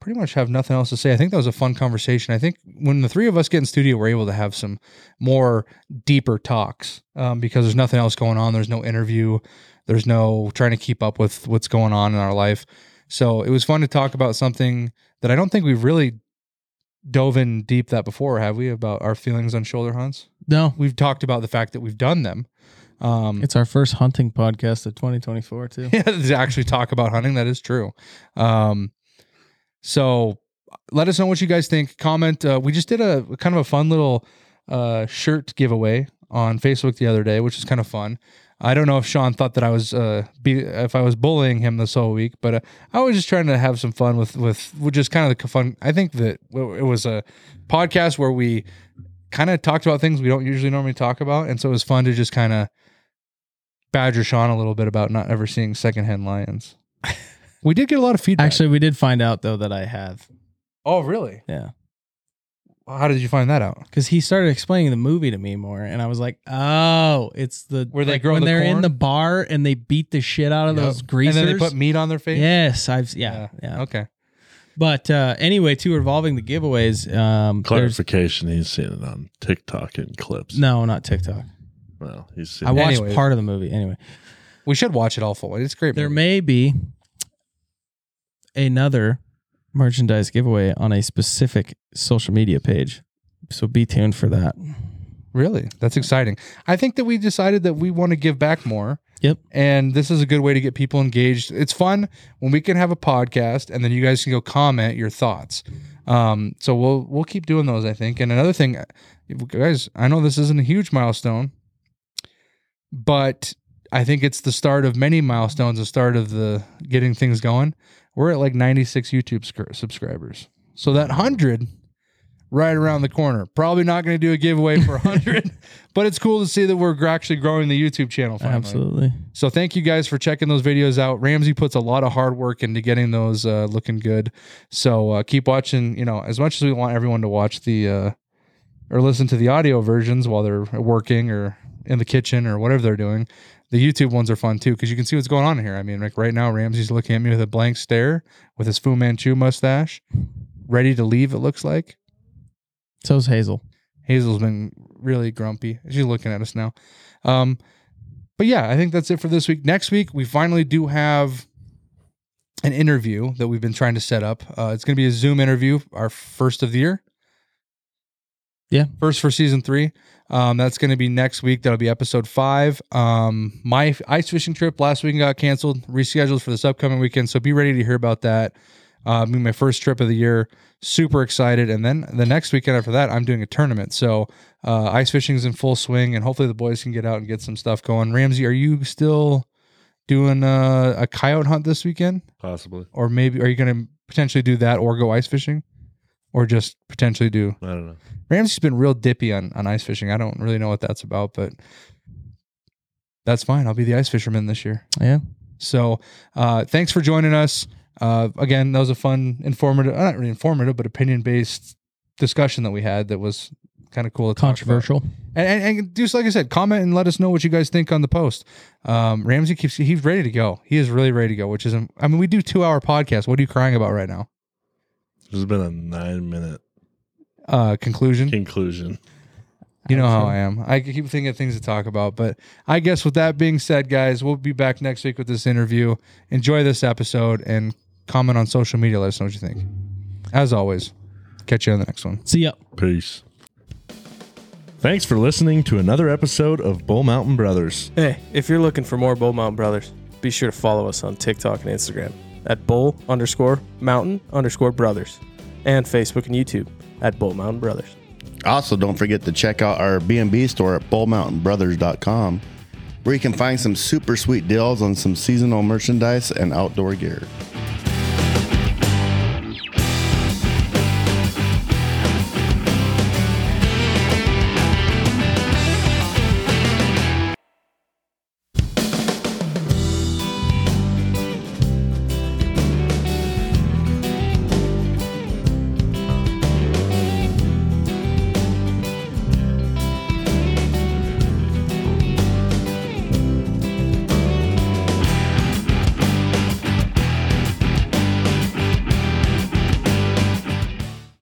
pretty much have nothing else to say. I think that was a fun conversation. I think when the three of us get in studio, we're able to have some more deeper talks um, because there's nothing else going on. There's no interview. There's no trying to keep up with what's going on in our life. So it was fun to talk about something that I don't think we've really dove in deep that before, have we? About our feelings on shoulder hunts. No, We've talked about the fact that we've done them. Um, it's our first hunting podcast of 2024 too. yeah, to actually talk about hunting. That is true. Um, so let us know what you guys think. Comment. Uh, we just did a kind of a fun little uh, shirt giveaway on Facebook the other day, which is kind of fun. I don't know if Sean thought that I was uh, be if I was bullying him this whole week, but uh, I was just trying to have some fun with with with just kind of the fun. I think that it was a podcast where we kind of talked about things we don't usually normally talk about, and so it was fun to just kind of badger Sean a little bit about not ever seeing secondhand lions. we did get a lot of feedback. Actually, we did find out though that I have. oh really? Yeah. How did you find that out? Because he started explaining the movie to me more, and I was like, "Oh, it's the Where they like grow when the they're in the bar and they beat the shit out of Yep. those greasers." And then they put meat on their face. yes, I've yeah, yeah. Okay. But uh, anyway, too, revolving the giveaways. Um, there's Clarification: He's seen it on TikTok and clips. no, not TikTok. well, he's seen I it. watched Anyways. part of the movie. Anyway, We should watch it all full. It's a great. there movie. may be another merchandise giveaway on a specific social media page, so be tuned for that. really. That's exciting. I think that we decided that we want to give back more. Yep. And this is a good way to get people engaged. It's fun when we can have a podcast and then you guys can go comment your thoughts. Um, so we'll we'll keep doing those, I think. And another thing, guys, I know this isn't a huge milestone, but I think it's the start of many milestones, the start of the getting things going. We're at like 96 YouTube scr- subscribers. So that 100 right around the corner. Probably not going to do a giveaway for 100, but it's cool to see that we're actually growing the YouTube channel finally. Absolutely. So thank you guys for checking those videos out. Ramsey puts a lot of hard work into getting those uh, looking good. So uh, keep watching. You know, as much as we want everyone to watch the uh, or listen to the audio versions while they're working or in the kitchen or whatever they're doing, the YouTube ones are fun too because you can see what's going on here. I mean, like right now, Ramsey's looking at me with a blank stare with his Fu Manchu mustache, ready to leave. It looks like. So's Hazel. Hazel's been really grumpy. She's looking at us now. Um, but yeah, I think that's it for this week. Next week, we finally do have an interview that we've been trying to set up. Uh, it's going to be a Zoom interview, our first of the year. Yeah. First for season three. Um, that's going to be next week. That'll be episode five. Um, my ice fishing trip last weekend got canceled, rescheduled for this upcoming weekend. So be ready to hear about that. Uh, be my first trip of the year. Super excited. And then the next weekend after that, I'm doing a tournament. So uh, ice fishing's in full swing, and hopefully the boys can get out and get some stuff going. Ramsey, are you still doing uh, a coyote hunt this weekend? Possibly. Or maybe are you going to potentially do that or go ice fishing? Or just potentially do I don't know. Ramsey's been real dippy on, on ice fishing. I don't really know what that's about, but that's fine. I'll be the ice fisherman this year. Yeah. So uh, thanks for joining us. Uh, again, that was a fun, informative, not really informative, but opinion based discussion that we had that was kind of cool. To. Controversial. And, and, and just like I said, comment and let us know what you guys think on the post. Um, Ramsey keeps, he's ready to go. He is really ready to go, which is, I mean, we do two hour podcast. What are you crying about right now? This has been a nine minute Uh, conclusion. conclusion. You know how I am. I keep thinking of things to talk about. But I guess with that being said, guys, we'll be back next week with this interview. Enjoy this episode and comment on social media. Let us know what you think. As always, catch you on the next one. See ya. Peace. Thanks for listening to another episode of Bull Mountain Brothers. Hey, if you're looking for more Bull Mountain Brothers, be sure to follow us on TikTok and Instagram at bull underscore mountain underscore brothers and Facebook and YouTube at Bull Mountain Brothers. Also, don't forget to check out our B&B store at bullmountainbrothers.com where you can find some super sweet deals on some seasonal merchandise and outdoor gear.